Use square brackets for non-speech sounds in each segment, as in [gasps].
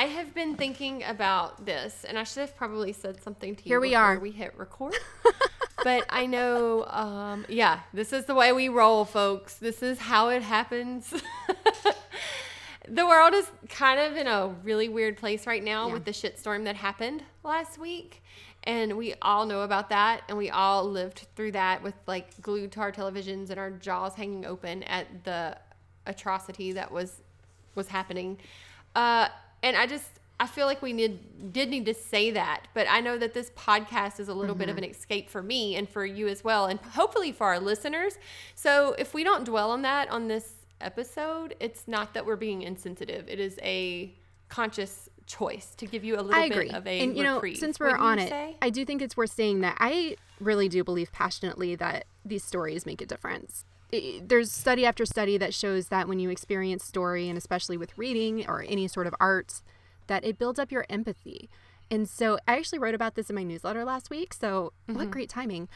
I have been thinking about this, and I should have probably said something to you. Here we are. We hit record. [laughs] but I know, um, yeah, this is the way we roll, folks. This is how it happens. [laughs] the world is kind of in a really weird place right now Yeah. with the shitstorm that happened last week. And we all know about that. And we all lived through that with like glued to our televisions and our jaws hanging open at the atrocity that was was happening. Uh, and I just I feel like we need did need to say that, but I know that this podcast is a little bit of an mm-hmm. escape for me and for you as well, and hopefully for our listeners. So if we don't dwell on that on this episode, it's not that we're being insensitive. It is a conscious choice to give you a little bit of a and you know, since we're Wouldn't on it, say? I do think it's worth saying that I really do believe passionately that these stories make a difference. There's study after study that shows that when you experience story, and especially with reading or any sort of art, that it builds up your empathy. And so I actually wrote about this in my newsletter last week. So what mm-hmm. great timing.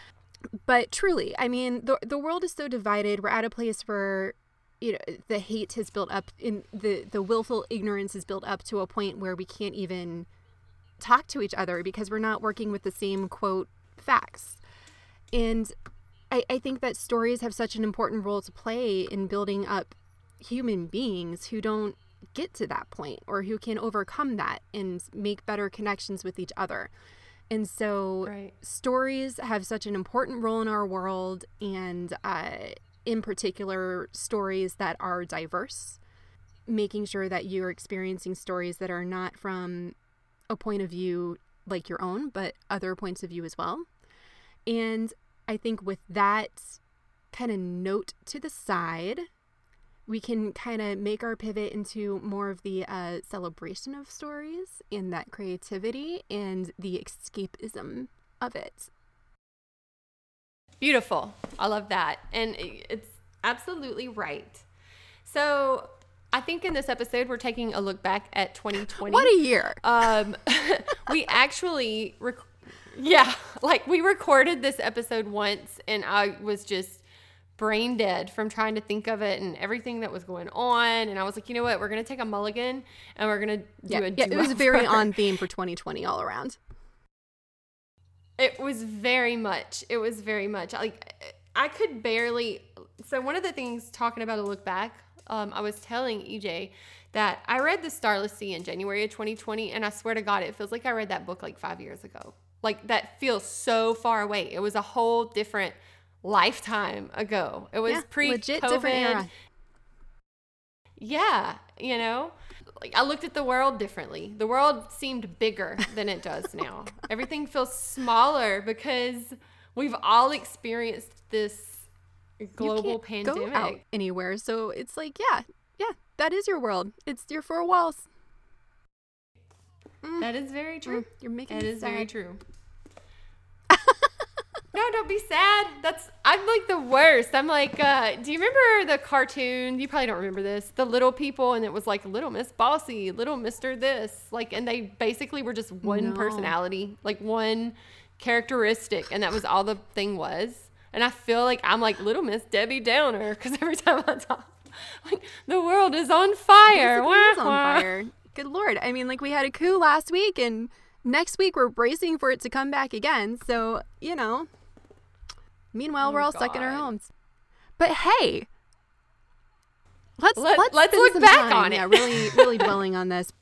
But truly, I mean, the the world is so divided. We're at a place where you know the hate has built up in the the willful ignorance is built up to a point where we can't even talk to each other because we're not working with the same quote facts. And I, I think that stories have such an important role to play in building up human beings who don't get to that point or who can overcome that and make better connections with each other. And so Right. stories have such an important role in our world, and uh, in particular, stories that are diverse, making sure that you're experiencing stories that are not from a point of view like your own, but other points of view as well. And I think with that kind of note to the side, we can kind of make our pivot into more of the uh, celebration of stories and that creativity and the escapism of it. Beautiful. I love that. And it's absolutely right. So I think in this episode, we're taking a look back at 2020. What a year! um, [laughs] we actually, rec- yeah, [laughs] like we recorded this episode once and I was just brain dead from trying to think of it and everything that was going on. And I was like, you know what? We're going to take a mulligan and we're going to do yeah, a yeah, it was very on [laughs] theme for 2020 all around. It was very much. It was very much like I could barely. So one of the things talking about a look back, um, I was telling EJ that I read The Starless Sea in January of 2020, and I swear to God, it feels like I read that book like five years ago. Like that feels so far away. It was a whole different lifetime ago. It was Yeah, pre legit different era. Yeah, you know, like I looked at the world differently. The world seemed bigger than it does [laughs] now. Everything feels smaller because we've all experienced this global go out pandemic. anywhere. So it's like, yeah, yeah, that is your world. It's your four walls. That is very true. Mm, you're making It me is very true. [laughs] no, don't be sad. That's I'm like the worst. I'm like, uh, do you remember the cartoon? You probably don't remember this. The little people, and it was like Little Miss Bossy, Little Mister This, like, and they basically were just one No. personality, like one characteristic, and that was all the thing was. And I feel like I'm like Little Miss Debbie Downer because every [laughs] time I talk, like the world is on fire. Basically Wah, is on wah. fire. Good lord. I mean, like we had a coup last week and next week we're bracing for it to come back again. So, you know. Meanwhile, oh we're Oh, all stuck in our homes. But hey, let's Let- let's, let's spend look back time, on it. Yeah, really [laughs] really dwelling on this.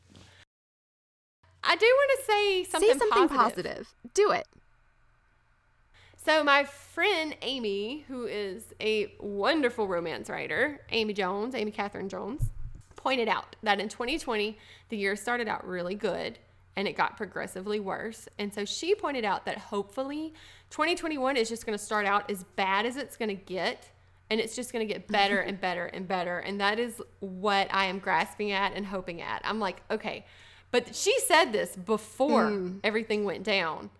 I do want to say something, Say something positive. positive. Do it. So my friend Amy, who is a wonderful romance writer, Amy Jones, Amy Catherine Jones, pointed out that in 2020 the year started out really good and it got progressively worse. And so she pointed out that hopefully 2021 is just going to start out as bad as it's going to get and it's just going to get [laughs] better and better and better and that is what I am grasping at and hoping at. I'm like, okay. But she said this before mm. everything went down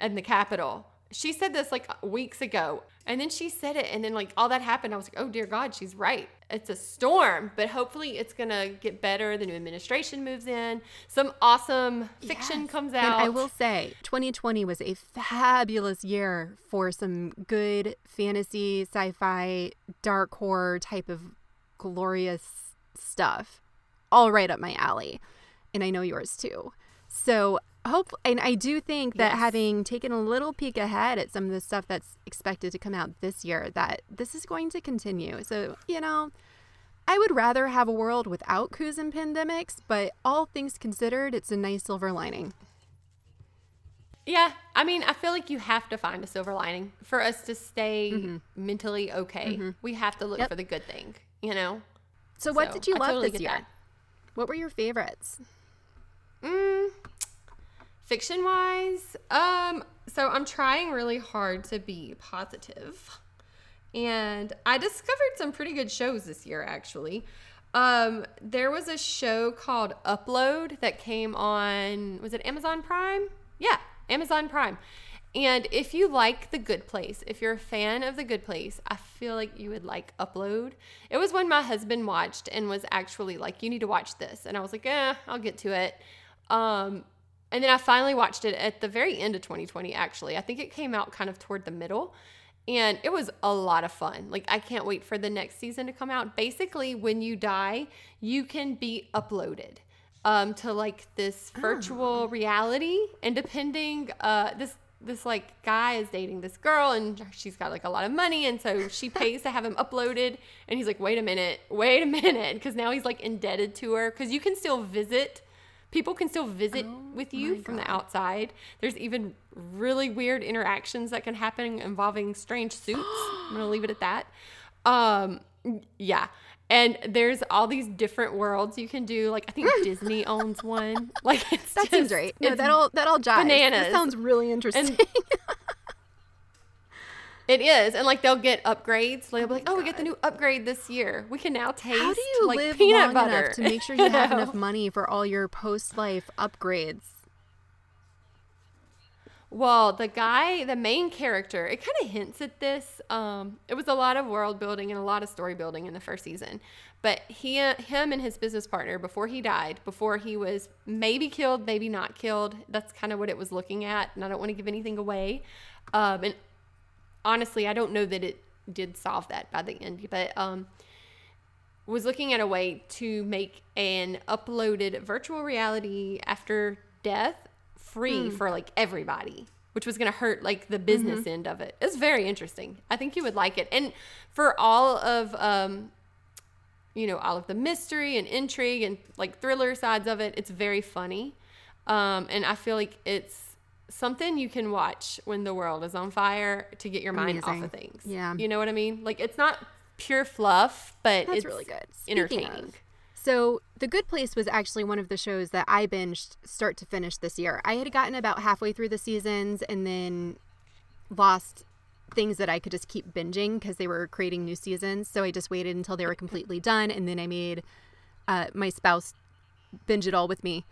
in the Capitol. She said this like weeks ago. And then she said it, and then like all that happened. I was like, oh dear God, she's right. It's a storm, but hopefully it's gonna get better. The new administration moves in. Some awesome fiction Yes. comes And out. I will say, 2020 was a fabulous year for some good fantasy, sci fi, dark horror type of glorious stuff. All right up my alley. and I know yours too. So hope and I do think that Yes. having taken a little peek ahead at some of the stuff that's expected to come out this year, that this is going to continue. So you know, I would rather have a world without coups and pandemics, but all things considered, it's a nice silver lining. Yeah, I mean, I feel like you have to find a silver lining for us to stay mentally okay. We have to look Yep. for the good thing, you know. So what So, did you I love totally this year? that. What were your favorites? Mm, fiction wise, um, so I'm trying really hard to be positive, and I discovered some pretty good shows this year. Actually, um, there was a show called Upload that came on. Was it Amazon Prime? Yeah, Amazon Prime. And if you like The Good Place, if you're a fan of The Good Place, I feel like you would like Upload. It was one my husband watched and was actually like, "You need to watch this," and I was like, "Eh, I'll get to it." Um, and then I finally watched it at the very end of 2020. Actually, I think it came out kind of toward the middle, and it was a lot of fun. Like I can't wait for the next season to come out. Basically, when you die, you can be uploaded um, to like this virtual reality, and depending uh, this this like guy is dating this girl and she's got like a lot of money. And so she [laughs] pays to have him uploaded. And he's like wait a minute. Wait a minute. Because now he's like indebted to her. Because you can still visit people can still visit Oh with you from the outside there's even really weird interactions that can happen involving strange suits [gasps] i'm gonna leave it at that um yeah and there's all these different worlds you can do like i think [laughs] disney owns one like That seems just- right. No, that all that all jives. That bananas. sounds really interesting. [laughs] It is, and like they'll get upgrades. They'll be like, "Oh, we get the new upgrade this year. We can now taste How do you like live peanut long butter enough to make sure [laughs] you have enough money for all your post life upgrades? Well, the guy, the main character, it kind of hints at this. Um, it was a lot of world building and a lot of story building in the first season. But he, him, and his business partner, before he died, before he was maybe killed, maybe not killed. That's kind of what it was looking at, and I don't want to give anything away. Um, and honestly, I don't know that it did solve that by the end, but um, was looking at a way to make an uploaded virtual reality after death free for like everybody which was going to hurt like the business end of it. It's very interesting. I think you would like it. And for all of um you know all of the mystery and intrigue and like thriller sides of it it's very funny. Um and i feel like it's something you can watch when the world is on fire to get your mind off of things Yeah. you know what i mean like it's not pure fluff but That's it's really good. Speaking of, So, The Good Place was actually one of the shows that I binged start to finish this year. I had gotten about halfway through the seasons and then lost things that I could just keep binging because they were creating new seasons. So, I just waited until they were completely done and then I made uh, my spouse binge it all with me.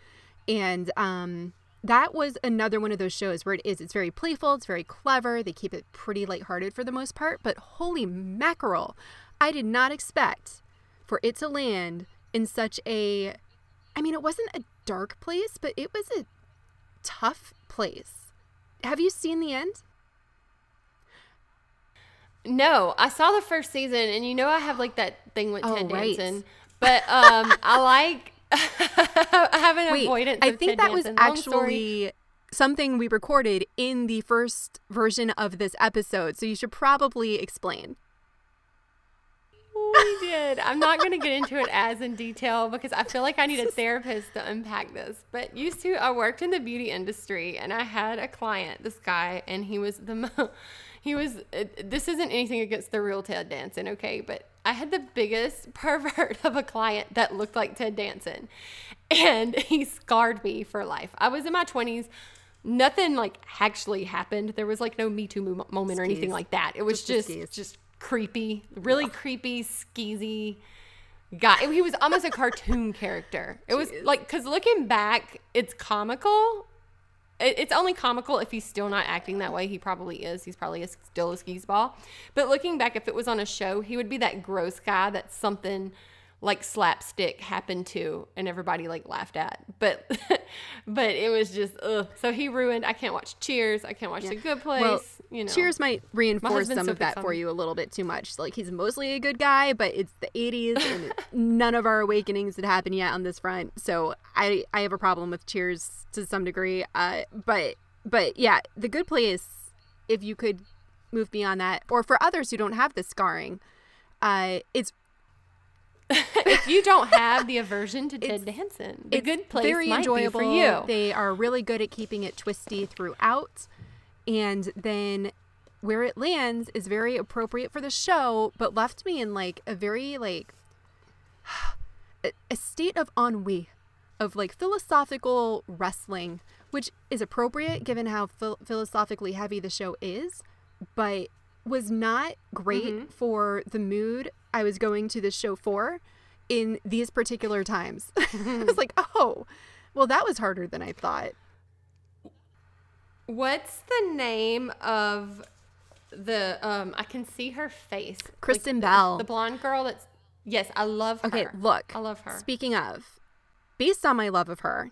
And um, that was another one of those shows where it is, it's very playful, it's very clever. They keep it pretty lighthearted for the most part, but holy mackerel, I did not expect for it to land in such a I mean, it wasn't a dark place, but it was a tough place. Have you seen the end? No, I saw the first season, and you know I have like that thing with Oh, Ted right. Danson, but um, I like [laughs] I have an Wait, avoidance. I think that was actually something we recorded in the first version of this episode, so you should probably explain. we [laughs] did. I'm not going to get into it as in detail because I feel like I need a [laughs] therapist to unpack this. But used to, I worked in the beauty industry and I had a client, this guy, and he was the mo- he was. Uh, this isn't anything against the real Ted Danson, okay? But I had the biggest [laughs] pervert of a client that looked like Ted Danson, and he scarred me for life. I was in my 20s. Nothing like actually happened. There was like no Me Too mo- moment or anything like that. It was Just just just creepy, really creepy, skeezy guy. He was almost a cartoon [laughs] character. It was like because looking back, it's comical. It, it's only comical if he's still not acting that way. He probably is. He's probably a, still a skis ball. But looking back, if it was on a show, he would be that gross guy that's something like slapstick happened to and everybody like laughed at but [laughs] but it was just ugh. so he ruined i can't watch cheers i can't watch the good place Well, you know Cheers might reinforce some still of that for you a little bit too much. Like he's mostly a good guy, but it's the 80s and [laughs] none of our awakenings had happened yet on this front. So I I have a problem with Cheers to some degree. Uh, but but yeah, the good place. If you could move beyond that, or for others who don't have the scarring, uh, it's if you don't have the aversion to [laughs] ted danson the good place very might enjoyable be for you They are really good at keeping it twisty throughout, and then where it lands is very appropriate for the show, but left me in like a very like [sighs] a, a state of ennui, of like philosophical wrestling, which is appropriate given how phil- philosophically heavy the show is, but was not great Mm-hmm. for the mood I was going to this show for in these particular times. [laughs] I was [laughs] like, oh, well, that was harder than I thought. What's the name of the um I can see her face. Kristen the- Bell. The, blonde girl that's Yes, I love her. Okay, look. I love her. Speaking of, based on my love of her,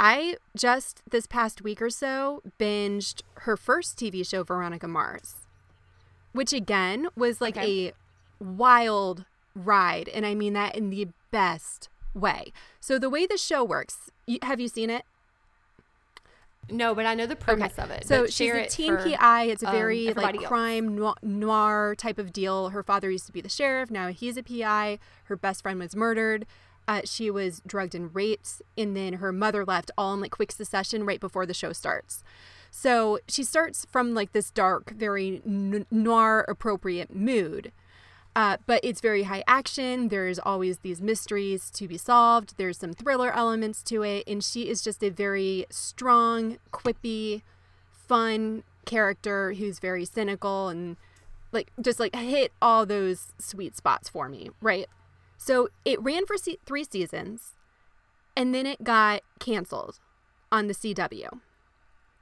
I just this past week or so binged her first TV show, Veronica Mars, which again was like Okay. a wild ride. And I mean that in the best way. So, the way the show works, you, have you seen it? No, but I know the premise of it. So she's a teen for, PI. It's a um, very like everybody else. crime noir, noir type of deal. Her father used to be the sheriff. Now he's a PI. Her best friend was murdered. Uh, she was drugged and raped, and then her mother left all in like quick succession right before the show starts. So she starts from like this dark, very n- noir appropriate mood. Uh, but it's very high action. There's always these mysteries to be solved. There's some thriller elements to it. And she is just a very strong, quippy, fun character who's very cynical and like just like hit all those sweet spots for me, right? So it ran for se- three seasons and then it got canceled on the CW.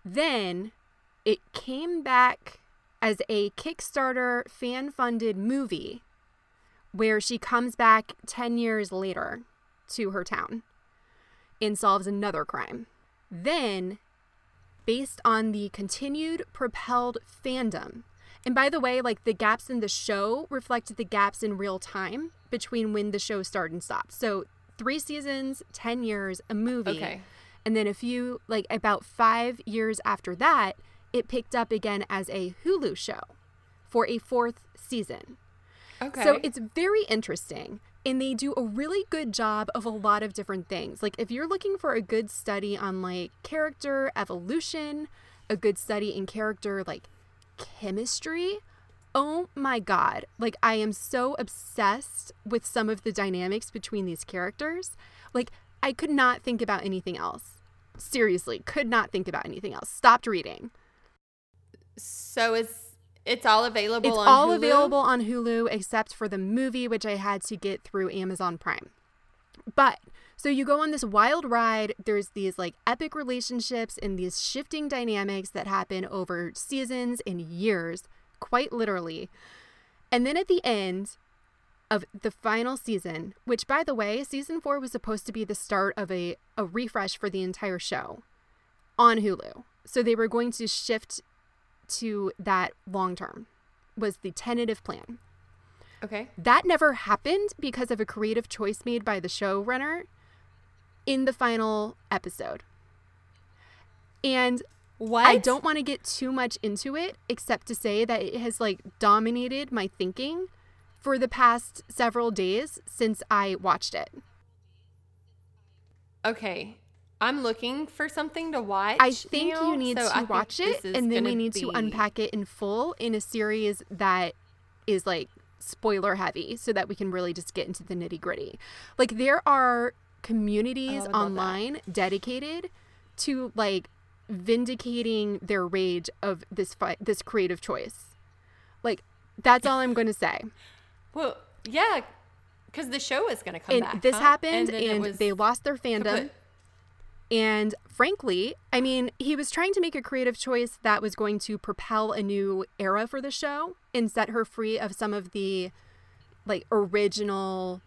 Then it came back as a Kickstarter fan funded movie where she comes back 10 years later to her town and solves another crime. Then, based on the continued propelled fandom, and by the way, like the gaps in the show reflected the gaps in real time between when the show started and stopped. So, three seasons, 10 years, a movie. Okay. And then a few, like about five years after that, it picked up again as a Hulu show for a fourth season. Okay. So it's very interesting. And they do a really good job of a lot of different things. Like, if you're looking for a good study on like character evolution, a good study in character like chemistry, oh my God. Like, I am so obsessed with some of the dynamics between these characters. Like, I could not think about anything else. Seriously, could not think about anything else. Stopped reading. So it's it's all available It's on all Hulu? available on Hulu except for the movie, which I had to get through Amazon Prime. But so you go on this wild ride. There's these like epic relationships and these shifting dynamics that happen over seasons and years, quite literally. And then at the end of the final season, which by the way, season four was supposed to be the start of a, a refresh for the entire show on Hulu. So they were going to shift to that long term was the tentative plan. Okay. That never happened because of a creative choice made by the showrunner in the final episode. And What? I don't want to get too much into it except to say that it has like dominated my thinking for the past several days since I watched it. Okay. I'm looking for something to watch. I think now, you need so to think watch it and then we need to unpack it in full in a series that is like spoiler heavy so that we can really just get into the nitty gritty. Like there are communities Oh, I that. online dedicated to like vindicating their rage of this this creative choice. Like that's all I'm going to say. [laughs] Well, yeah, because the show is going to come and back. this huh? happened and was they lost their fandom. And frankly, I mean, he was trying to make a creative choice that was going to propel a new era for the show and set her free of some of the like original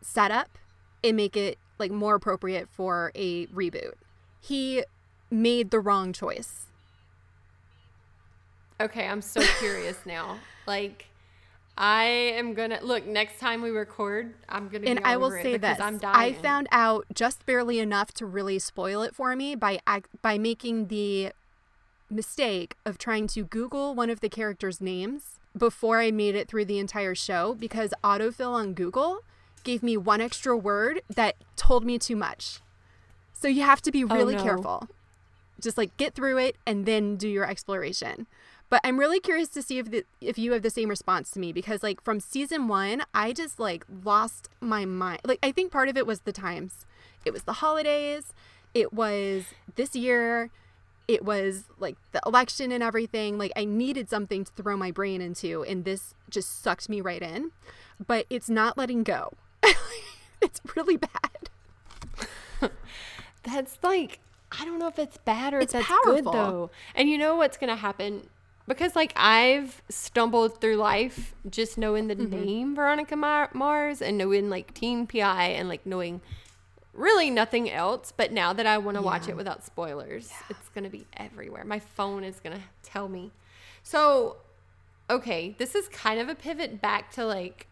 setup and make it like more appropriate for a reboot. He made the wrong choice. Okay, I'm so curious now. Like, I am gonna look next time we record. I'm gonna And I will it say this: I'm I found out just barely enough to really spoil it for me by by making the mistake of trying to Google one of the characters' names before I made it through the entire show because autofill on Google gave me one extra word that told me too much. So you have to be oh, really Oh, no. careful. Just like get through it and then do your exploration. But I'm really curious to see if the, if you have the same response to me because like from season 1, I just like lost my mind. Like I think part of it was the times. It was the holidays. It was this year. It was like the election and everything. Like I needed something to throw my brain into and this just sucked me right in. But it's not letting go. [laughs] it's really bad. [laughs] That's like I don't know if it's bad or It's if that's good powerful. though. And you know what's gonna happen because like I've stumbled through life just knowing the Mm-hmm. name Veronica Mar- Mars and knowing like Teen PI and like knowing really nothing else. But now that I want to watch it without spoilers, it's gonna be everywhere. My phone is gonna tell me. So okay, this is kind of a pivot back to like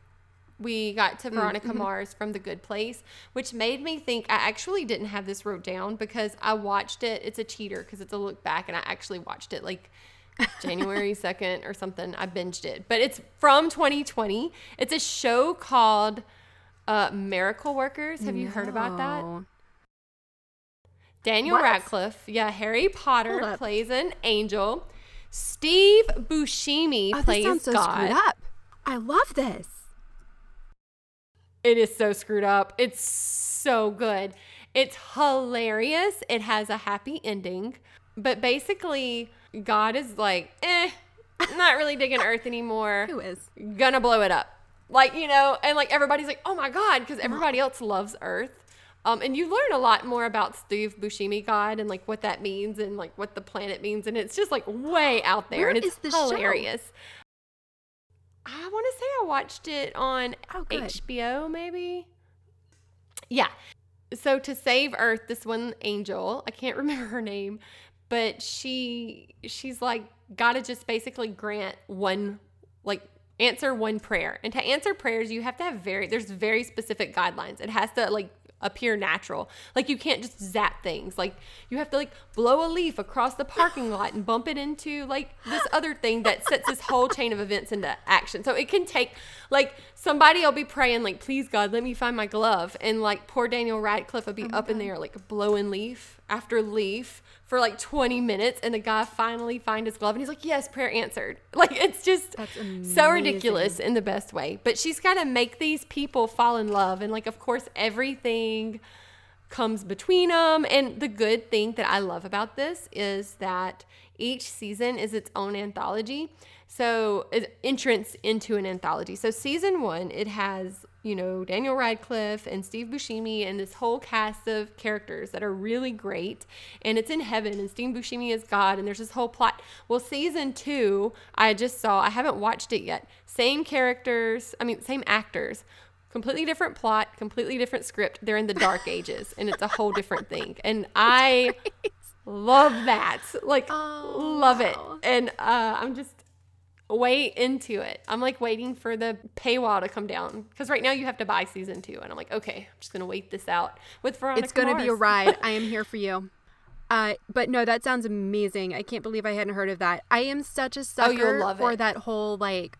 we got to Veronica Mars from The Good Place, which made me think I actually didn't have this wrote down because I watched it. It's a cheater because it's a look back, and I actually watched it like January 2nd or something. I binged it, but it's from 2020. It's a show called uh, Miracle Workers. Have you heard about that? Daniel What? Radcliffe, yeah, Harry Potter plays an angel. Steve Buscemi Oh, this plays sounds so God. screwed up. I love this. It is so screwed up. It's so good. It's hilarious. It has a happy ending. But basically, God is like, eh, not really digging Earth anymore. [laughs] Who is? Gonna blow it up. Like, you know, and like everybody's like, oh my God, because everybody else loves Earth. Um, and you learn a lot more about Steve Buscemi God and like what that means and like what the planet means. And it's just like way out there. Where and it's this show? hilarious. I want to say I watched it on Oh. HBO, maybe. Yeah. So to save Earth, this one angel, I can't [laughs] remember her name, but she she's like gotta just basically grant one like answer one prayer. And to answer prayers, you have to have very there's very specific guidelines. It has to like appear natural. Like you can't just zap things. Like you have to like blow a leaf across the parking lot and bump it into like this other thing that sets this whole chain of events into action. So it can take like somebody will be praying like please God let me find my glove and like poor Daniel Radcliffe will be up in there like blowing leaf after leaf for like 20 minutes and the guy finally find his glove and he's like yes prayer answered. [laughs] Like it's just so ridiculous in the best way. But she's got to make these people fall in love. And, like, of course, everything comes between them. And the good thing that I love about this is that each season is its own anthology. So, entrance into an anthology. So, season one, it has, you know, Daniel Radcliffe and Steve Buscemi and this whole cast of characters that are really great. And it's in heaven, and Steve Buscemi is God, and there's this whole plot. Well, season two, I just saw, I haven't watched it yet. Same characters, I mean, same actors, completely different plot, completely different script. They're in the dark [laughs] ages, and it's a whole different thing. And I [laughs] love that. Like, Oh, love it. And uh, I'm just way into it. I'm like waiting for the paywall to come down because right now you have to buy season two, and I'm like, okay, I'm just gonna wait this out with Veronica. It's going to be a ride. [laughs] I am here for you. Uh, but no, that sounds amazing. I can't believe I hadn't heard of that. I am such a Oh, sucker love for it. that whole like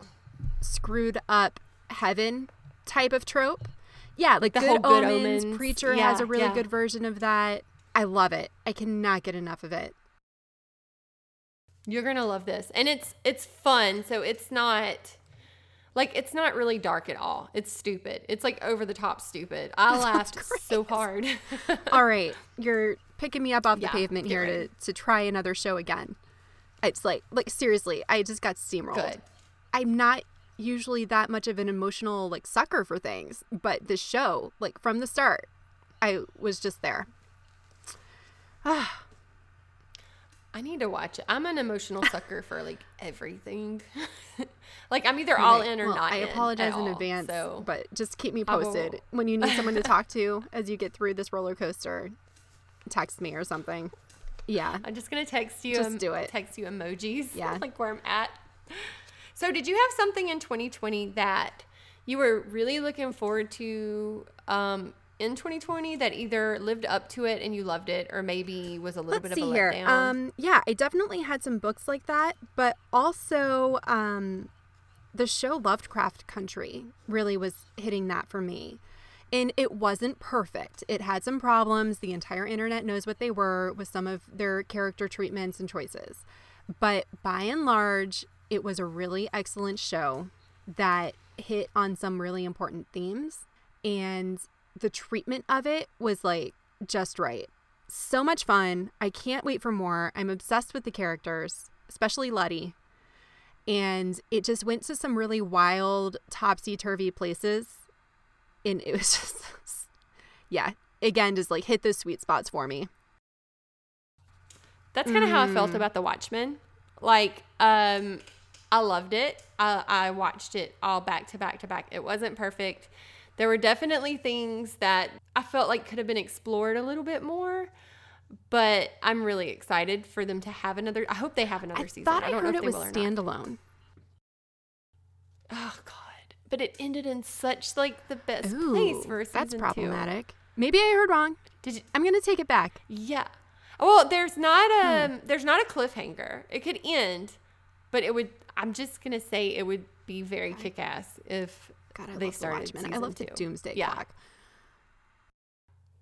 screwed up heaven type of trope. Yeah, like The good, whole Good omens, Omens. Preacher Yeah, has a really yeah. good version of that. I love it. I cannot get enough of it. You're gonna love this, and it's it's fun. So it's not like it's not really dark at all. It's stupid. It's like over the top stupid. I [laughs] laughed so hard. [laughs] All right, you're picking me up off the Yeah, pavement here to, ready. to try another show again. It's like like seriously, I just got steamrolled. Good. I'm not usually that much of an emotional like sucker for things, but this show, like from the start, I was just there. [sighs] Ah. I need to watch it. I'm an emotional [laughs] sucker for like everything. [laughs] like I'm either all in or Well, not. I in apologize at in all, advance, So but just keep me posted when you need someone to talk to [laughs] as you get through this roller coaster. Text me or something. Yeah. I'm just gonna text you. Just em- do it. Text you emojis. Yeah. like where I'm at. So, did you have something in 2020 that you were really looking forward to um, in 2020 that either lived up to it and you loved it, or maybe was a little Let's bit of a here. letdown? Um, yeah, I definitely had some books like that, but also um, the show Lovecraft Country really was hitting that for me. And it wasn't perfect. It had some problems. The entire internet knows what they were with some of their character treatments and choices. But by and large, it was a really excellent show that hit on some really important themes. And the treatment of it was like just right so much fun. I can't wait for more. I'm obsessed with the characters, especially Letty. And it just went to some really wild, topsy turvy places. And it was [laughs] just, yeah, again, just like hit those sweet spots for me. That's kind of how I felt Mm. about The Watchmen. Like, um, I loved it. I, I watched it all back to back to back. It wasn't perfect. There were definitely things that I felt like could have been explored a little bit more. But I'm really excited for them to have another. I hope they have another I season. thought I, don't heard know if it they was will standalone. Oh God! But it ended in such like the best Ooh, place for a season that's two. problematic. Maybe I heard wrong. Did you? I'm gonna take it back. Yeah. Well, there's not Hmm. a there's not a cliffhanger. It could end, but it would. I'm just gonna say it would be very kick ass if God, I they love started Watchmen. I love the. Doomsday Yeah. Clock.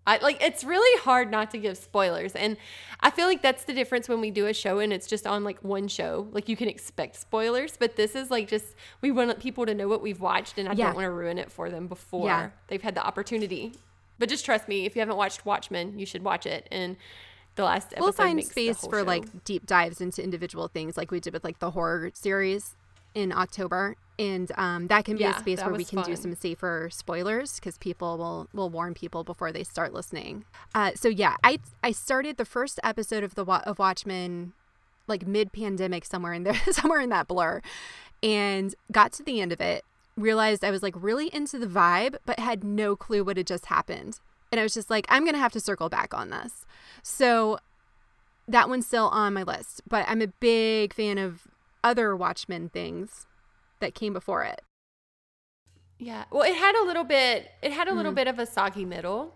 I like. It's really hard not to give spoilers, and I feel like that's the difference when we do a show and it's just on like one show. Like you can expect spoilers, but this is like just we want people to know what we've watched, and I Yeah. don't want to ruin it for them before Yeah. they've had the opportunity. But just trust me, if you haven't watched Watchmen, you should watch it. And the last episode We'll find space for show. like deep dives into individual things, like we did with like the horror series in October, and um, that can be Yeah, a space where we can do some safer spoilers because people will will warn people before they start listening. Uh, so yeah, I I started the first episode of the of Watchmen like mid pandemic somewhere in there [laughs] somewhere in that blur, and got to the end of it. Realized I was like really into the vibe, but had no clue what had just happened. And I was just like, I'm gonna have to circle back on this. So that one's still on my list, but I'm a big fan of other Watchmen things that came before it. Yeah. Well, it had a little bit. It had a little Mm. bit of a soggy middle,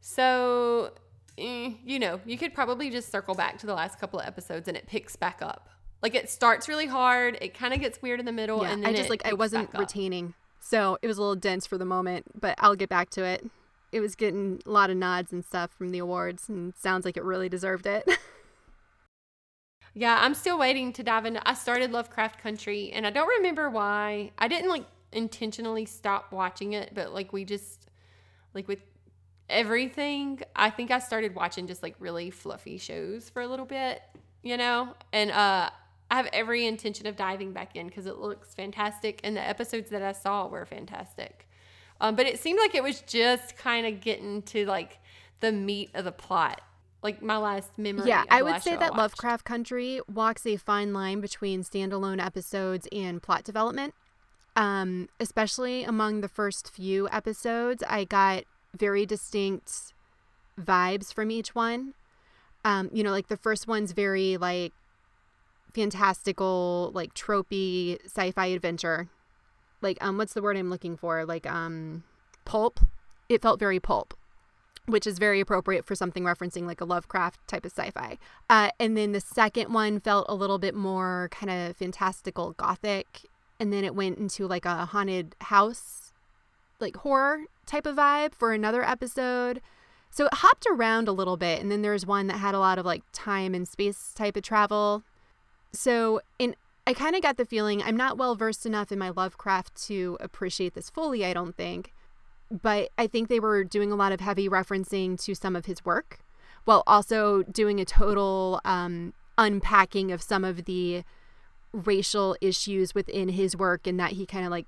so eh, you know you could probably just circle back to the last couple of episodes and it picks back up. Like it starts really hard, it kind of gets weird in the middle, yeah, and then I just it like I wasn't retaining, so it was a little dense for the moment, but I'll get back to it. It was getting a lot of nods and stuff from the awards, and sounds like it really deserved it. [laughs] Yeah, I'm still waiting to dive into. I started Lovecraft Country, and I don't remember why. I didn't like intentionally stop watching it, but like we just like with everything, I think I started watching just like really fluffy shows for a little bit, you know. And uh, I have every intention of diving back in because it looks fantastic, and the episodes that I saw were fantastic. Um, but it seemed like it was just kind of getting to like the meat of the plot. Like my last memory. yeah, I would say that. Lovecraft Country walks a fine line between standalone episodes and plot development. Um, especially among the first few episodes, I got very distinct vibes from each one. Um, you know, like the first one's very like fantastical, like tropey sci-fi adventure. Like um what's the word I'm looking for? Like um pulp. It felt very pulp which is very appropriate for something referencing like a Lovecraft type of sci fi. Uh, and then the second one felt a little bit more kind of fantastical gothic. And then it went into like a haunted house, like horror type of vibe for another episode. So it hopped around a little bit. And then there's one that had a lot of like time and space type of travel. So, in I kind of got the feeling I'm not well versed enough in my Lovecraft to appreciate this fully, I don't think but I think they were doing a lot of heavy referencing to some of his work while also doing a total um, unpacking of some of the racial issues within his work and that he kind of like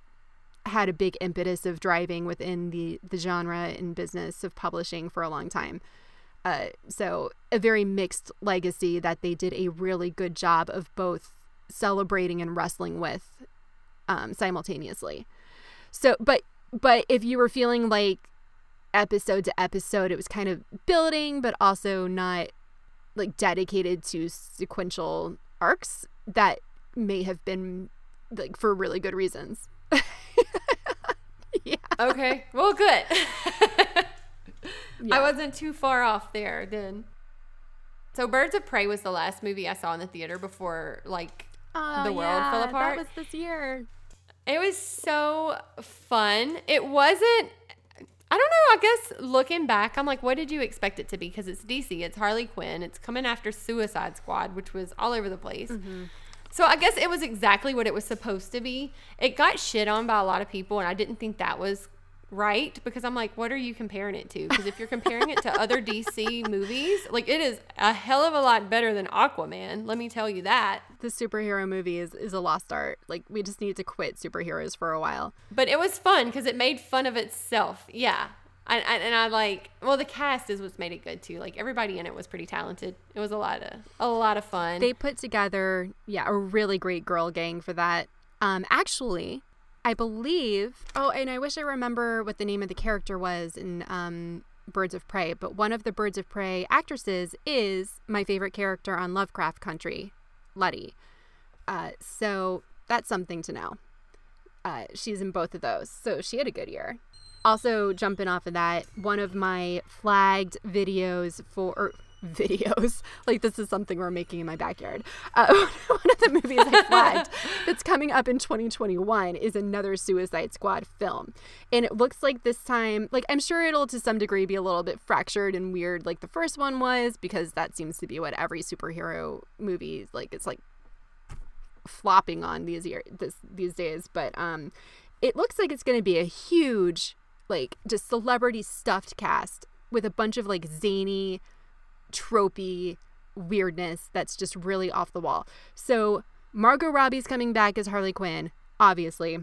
had a big impetus of driving within the the genre and business of publishing for a long time. Uh, so a very mixed legacy that they did a really good job of both celebrating and wrestling with um, simultaneously. So, but but if you were feeling like episode to episode, it was kind of building, but also not like dedicated to sequential arcs that may have been like for really good reasons. [laughs] yeah. Okay. Well, good. Yeah. I wasn't too far off there then. So Birds of Prey was the last movie I saw in the theater before like Oh, the world fell apart. That was this year. It was so fun. It wasn't I don't know, I guess looking back, I'm like what did you expect it to be because it's DC, it's Harley Quinn, it's coming after Suicide Squad, which was all over the place. Mm-hmm. So I guess it was exactly what it was supposed to be. It got shit on by a lot of people and I didn't think that was right because I'm like, what are you comparing it to? Because if you're comparing it to other [laughs] DC movies, like it is a hell of a lot better than Aquaman. Let me tell you that. The superhero movie is, is a lost art. Like we just need to quit superheroes for a while. But it was fun because it made fun of itself. Yeah. And, and, and I like well the cast is what's made it good too. Like everybody in it was pretty talented. It was a lot of a lot of fun. They put together, yeah, a really great girl gang for that. Um, actually, I believe. Oh, and I wish I remember what the name of the character was in um, Birds of Prey. But one of the Birds of Prey actresses is my favorite character on Lovecraft Country, Letty. Uh, so that's something to know. Uh, she's in both of those, so she had a good year. Also, jumping off of that, one of my flagged videos for or [laughs] videos, like this is something we're making in my backyard. Uh, [laughs] one of the movies I flagged [laughs] that's coming up in 2021 is another Suicide Squad film, and it looks like this time, like I'm sure it'll to some degree be a little bit fractured and weird, like the first one was, because that seems to be what every superhero movie like. It's like flopping on these year this these days, but um, it looks like it's going to be a huge like just celebrity stuffed cast with a bunch of like zany, tropey weirdness that's just really off the wall. So Margot Robbie's coming back as Harley Quinn, obviously.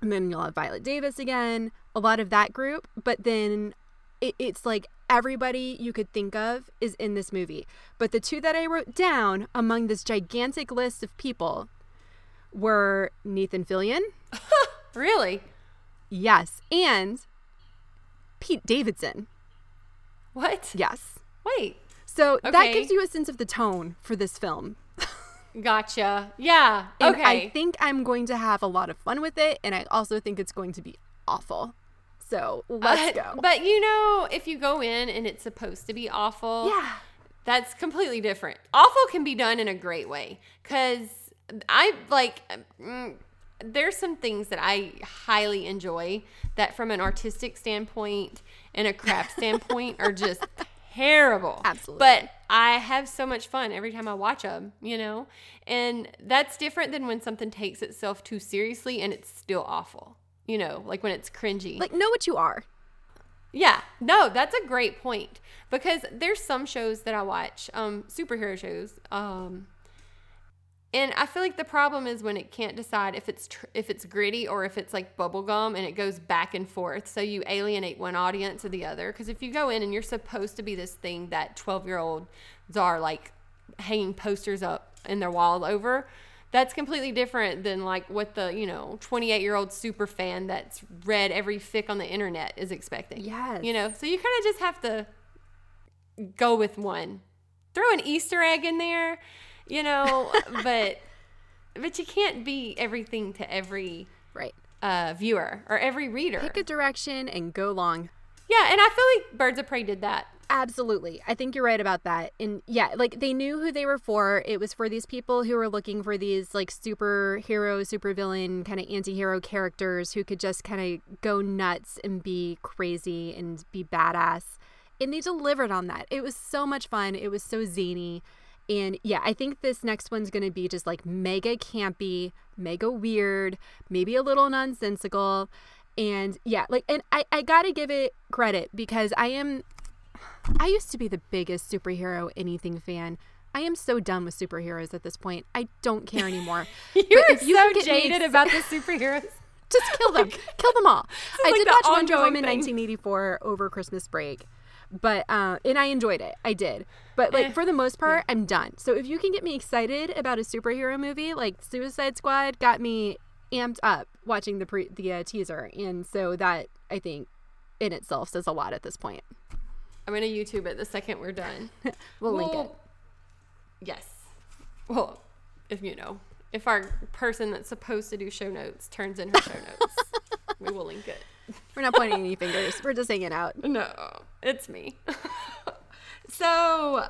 And then you'll have Viola Davis again, a lot of that group. But then it, it's like everybody you could think of is in this movie. But the two that I wrote down among this gigantic list of people were Nathan Fillion, [laughs] really? yes, and Pete Davidson, What? yes. Wait. So that gives you a sense of the tone for this film. Gotcha. Yeah. And okay. I think I'm going to have a lot of fun with it, and I also think it's going to be awful. So let's but, go. But you know, if you go in and it's supposed to be awful, yeah. that's completely different. Awful can be done in a great way because I like. Mm, there's some things that I highly enjoy that, from an artistic standpoint and a craft [laughs] standpoint, are just terrible. Absolutely. But I have so much fun every time I watch them, you know? And that's different than when something takes itself too seriously and it's still awful, you know, like when it's cringy. Like, know what you are. Yeah, no, that's a great point because there's some shows that I watch, um, superhero shows, um, and I feel like the problem is when it can't decide if it's tr- if it's gritty or if it's like bubblegum and it goes back and forth. So you alienate one audience or the other. Because if you go in and you're supposed to be this thing that 12 year olds are like hanging posters up in their wall over, that's completely different than like what the you know 28 year old super fan that's read every fic on the internet is expecting. Yes. You know, so you kind of just have to go with one. Throw an Easter egg in there, you know, [laughs] but but you can't be everything to every Right. uh, viewer or every reader. Pick a direction and go long. yeah, and I feel like Birds of Prey did that. Absolutely. I think you're right about that. And yeah, like they knew who they were for. It was for these people who were looking for these like superhero, supervillain, kind of anti hero characters who could just kind of go nuts and be crazy and be badass. And they delivered on that. It was so much fun. It was so zany. And yeah, I think this next one's going to be just like mega campy, mega weird, maybe a little nonsensical. And yeah, like, and I, I got to give it credit because I am I used to be the biggest superhero anything fan. I am so done with superheroes at this point. I don't care anymore. [laughs] You're you so can me jaded about the superheroes. [laughs] Just kill them. [laughs] kill them all. I like did watch Wonder Woman thing. 1984 over Christmas break. But uh, and I enjoyed it. I did. But like Eh, for the most part, I'm done. So if you can get me excited about a superhero movie, like Suicide Squad got me amped up watching the pre- the uh, teaser, and so that I think in itself says a lot at this point. I'm gonna YouTube it the second we're done. [laughs] We'll link it. Yes. Well, if you know, if our person that's supposed to do show notes turns in her show notes, [laughs] we will link it. [laughs] We're not pointing any fingers. We're just hanging out. No, it's me. [laughs] so,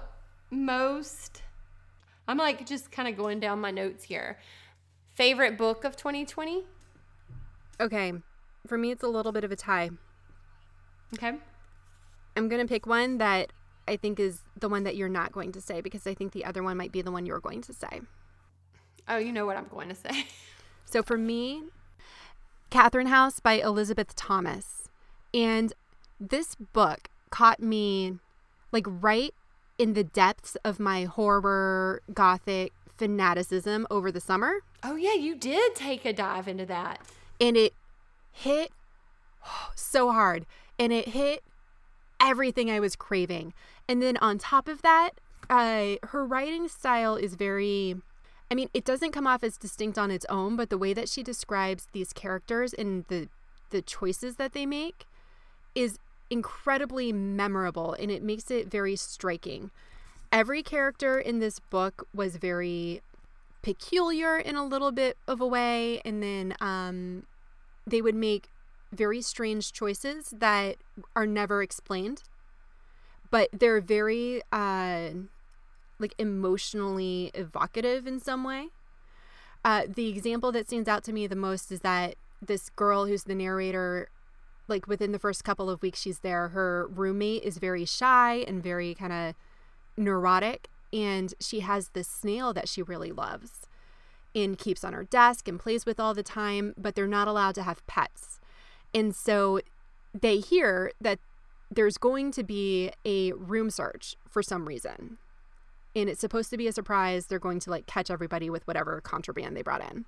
most, I'm like just kind of going down my notes here. Favorite book of 2020? Okay, for me, it's a little bit of a tie. Okay. I'm gonna pick one that I think is the one that you're not going to say because I think the other one might be the one you're going to say. Oh, you know what I'm going to say. [laughs] So for me, Catherine House by Elisabeth Thomas. And this book caught me like right in the depths of my horror gothic fanaticism over the summer. Oh, yeah, you did take a dive into that. And it hit so hard. And it hit everything I was craving. And then on top of that, uh, her writing style is very I mean, it doesn't come off as distinct on its own, but the way that she describes these characters and the the choices that they make is incredibly memorable and it makes it very striking. Every character in this book was very peculiar in a little bit of a way and then um they would make very strange choices that are never explained. But they're very uh like emotionally evocative in some way. Uh, the example that stands out to me the most is that this girl who's the narrator, like within the first couple of weeks she's there, her roommate is very shy and very kind of neurotic. And she has this snail that she really loves and keeps on her desk and plays with all the time, but they're not allowed to have pets. And so they hear that there's going to be a room search for some reason and it's supposed to be a surprise. They're going to like catch everybody with whatever contraband they brought in.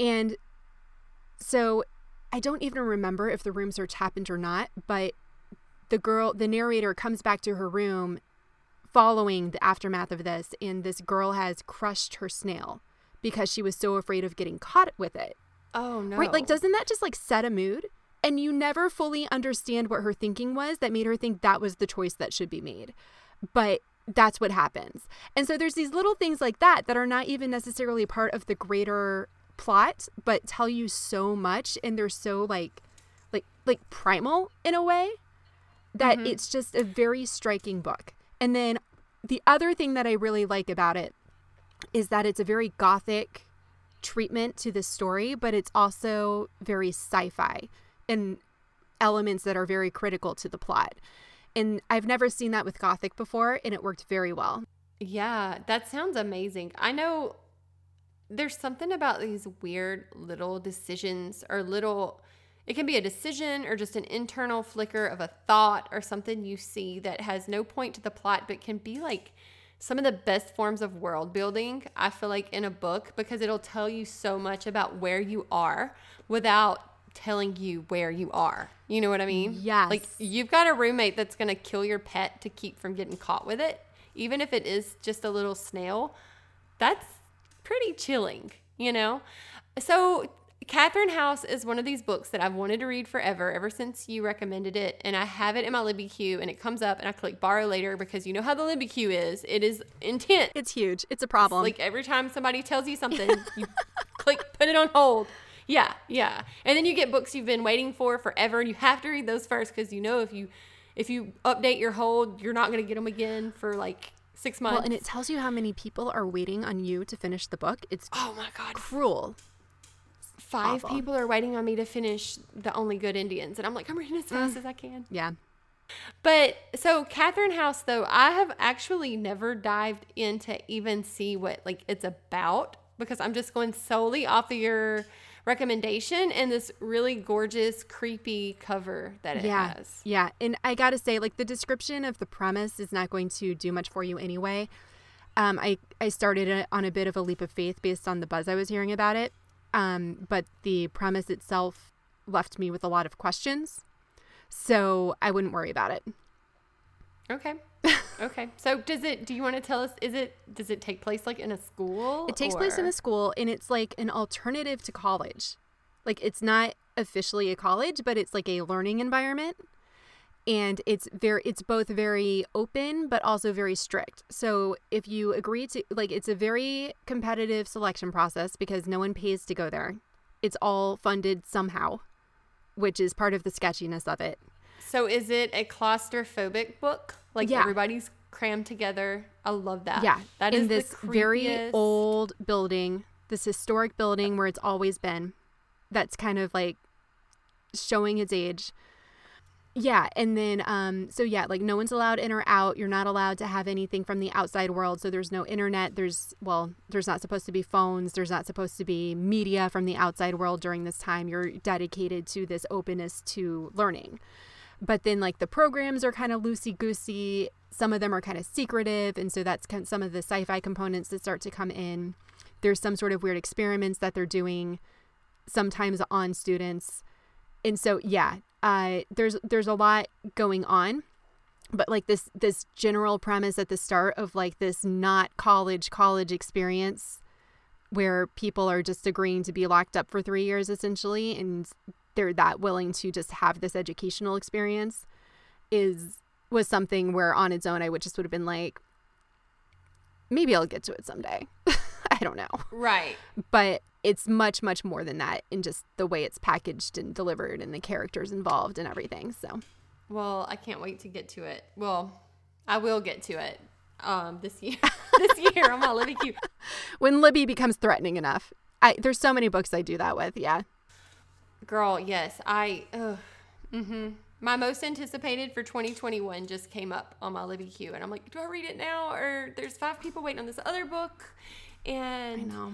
And so I don't even remember if the room search happened or not, but the girl, the narrator comes back to her room following the aftermath of this, and this girl has crushed her snail because she was so afraid of getting caught with it. Oh, no. Right? Like, doesn't that just like set a mood? And you never fully understand what her thinking was that made her think that was the choice that should be made. But that's what happens. And so there's these little things like that that are not even necessarily part of the greater plot, but tell you so much and they're so like like like primal in a way that mm-hmm. it's just a very striking book. And then the other thing that I really like about it is that it's a very gothic treatment to the story, but it's also very sci-fi and elements that are very critical to the plot. And I've never seen that with Gothic before, and it worked very well. Yeah, that sounds amazing. I know there's something about these weird little decisions or little it can be a decision or just an internal flicker of a thought or something you see that has no point to the plot but can be like some of the best forms of world building I feel like in a book because it'll tell you so much about where you are without telling you where you are. You know what I mean? Yes. Like you've got a roommate that's going to kill your pet to keep from getting caught with it, even if it is just a little snail. That's pretty chilling, you know? So, Catherine House is one of these books that I've wanted to read forever, ever since you recommended it. And I have it in my Libby queue, and it comes up, and I click borrow later because you know how the Libby queue is. It is intense. It's huge. It's a problem. Like every time somebody tells you something, [laughs] you click put it on hold. Yeah, yeah. And then you get books you've been waiting for forever, and you have to read those first because you know if you if you update your hold, you're not going to get them again for like six months. well, and it tells you how many people are waiting on you to finish the book. It's oh my god, cruel. five awful. people are waiting on me to finish the Only Good Indians, and I'm like, I'm reading as fast mm. as I can. Yeah. But so Catherine House, though, I have actually never dived in to even see what like it's about because I'm just going solely off of your recommendation and this really gorgeous, creepy cover that it yeah. has. Yeah. And I got to say, like, the description of the premise is not going to do much for you anyway. Um, I, I started it on a bit of a leap of faith based on the buzz I was hearing about it. Um, but the premise itself left me with a lot of questions. So I wouldn't worry about it. Okay. Okay. So does it do you want to tell us is it does it take place like in a school? It takes place in a school and it's like an alternative to college. Like it's not officially a college, but it's like a learning environment. And it's very it's both very open but also very strict. So if you agree to like it's a very competitive selection process because no one pays to go there. It's all funded somehow, which is part of the sketchiness of it. So is it a claustrophobic book? Like Yeah. everybody's crammed together. I love that. Yeah, That in is this very old building, this historic building where it's always been. That's kind of like showing its age. Yeah, and then um so yeah, like no one's allowed in or out. You're not allowed to have anything from the outside world. So there's no internet, there's well, there's not supposed to be phones, there's not supposed to be media from the outside world during this time. You're dedicated to this openness to learning. But then like the programs are kind of loosey goosey. Some of them are kind of secretive, and so that's kind some of the sci-fi components that start to come in. There's some sort of weird experiments that they're doing sometimes on students and so yeah uh there's there's a lot going on but like this this general premise at the start of like this not college college experience where people are just agreeing to be locked up for 3 years essentially and they're that willing to just have this educational experience is was something where on its own I would just would have been like maybe I'll get to it someday. [laughs] I don't know Right. but it's much much more than that in just the way it's packaged and delivered and the characters involved and everything so Well, I can't wait to get to it. Well, I will get to it um this year. [laughs] this year I'm on Libby Q. when libby becomes threatening enough I, there's so many books i do that with yeah Girl, yes, I. Ugh, mm-hmm. My most anticipated for 2021 just came up on my Libby Q, and I'm like, do I read it now, or there's five people waiting on this other book, i and know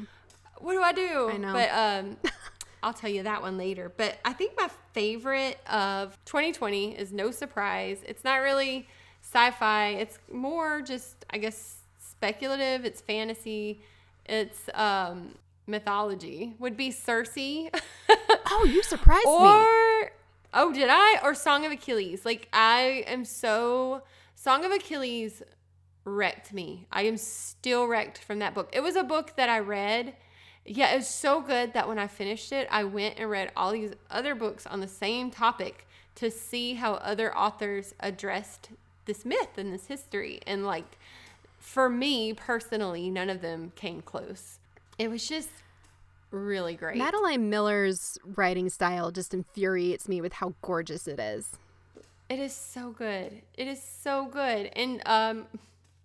what do I do? I know. But um, [laughs] I'll tell you that one later. But I think my favorite of 2020 is No Surprise. It's not really sci-fi. It's more just, I guess, speculative. It's fantasy. It's um, mythology. Would be Circe. oh you surprised me. Or oh did i? Or song of achilles. Like i am so song of achilles wrecked me. I am still wrecked from that book. It was a book that i read. Yeah it was so good that when i finished it i went and read all these other books on the same topic to see how other authors addressed this myth and this history. And like for me personally none of them came close it was just really great madeline miller's writing style just infuriates me with how gorgeous it is It is so good. It is so good. And um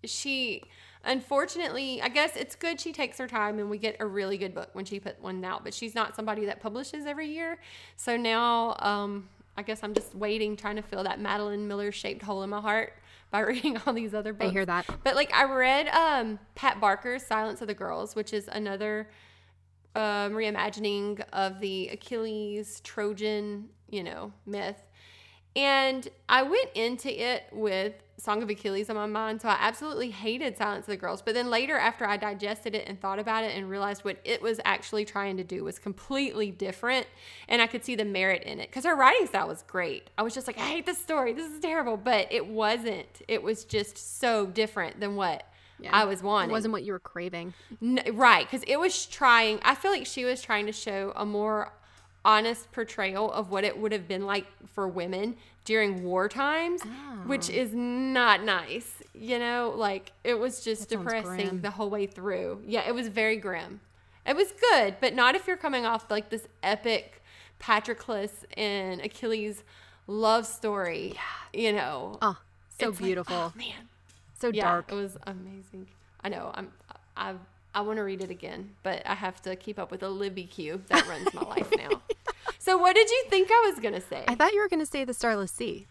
she unfortunately, I guess it's good she takes her time and we get a really good book when she put one out, but she's not somebody that publishes every year. So now um I guess I'm just waiting trying to fill that Madeline Miller shaped hole in my heart [laughs] by reading all these other books. i hear that But like I read um Pat Barker's Silence of the Girls, which is another um reimagining of the Achilles Trojan, you know, myth. And I went into it with Song of Achilles on my mind, so I absolutely hated Silence of the Girls. But then later, after I digested it and thought about it and realized what it was actually trying to do was completely different, and I could see the merit in it because her writing style was great. I was just like, I hate this story. This is terrible. But it wasn't. It was just so different than what Yeah. I was wanting. it wasn't what you were craving N- right, because it was trying. I feel like she was trying to show a more honest portrayal of what it would have been like for women during war times, which ah. is not nice. You know, like it was just That depressing the whole way through. Yeah, it was very grim. It was good, but not if you're coming off like this epic Patroclus and Achilles love story. Yeah. You know. oh so It's like, oh, beautiful oh, man so yeah, dark It was amazing. I know. I'm. I. I want to read it again, but I have to keep up with a Libby Q that runs my life now. [laughs] So, what did you think I was gonna say? i thought you were going to say the starless sea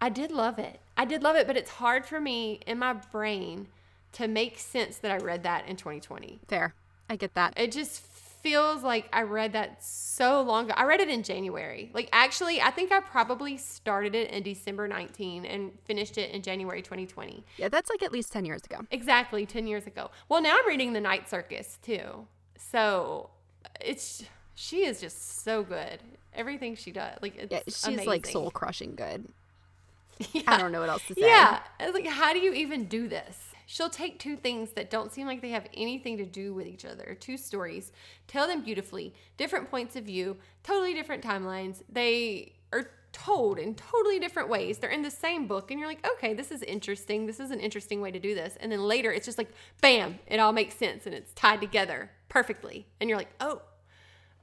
I did love it. I did love it, but it's hard for me in my brain to make sense that I read that in 2020. fair i get that It just feels like I read that so long ago. I read it in January. Like, actually, I think I probably started it in December 19 and finished it in January 2020. yeah that's like at least 10 years ago Exactly, 10 years ago. Well, now I'm reading The Night Circus too. So it's she is just so good. Everything she does, like it's yeah she's like soul crushing good [laughs] Yeah. I don't know what else to say. Yeah. It's like, how do you even do this? She'll take two things that don't seem like they have anything to do with each other, two stories, tell them beautifully, different points of view, totally different timelines. They are told in totally different ways. They're in the same book, and you're like, okay, this is interesting. This is an interesting way to do this. And then later, it's just like, bam, it all makes sense and it's tied together perfectly. And you're like, oh,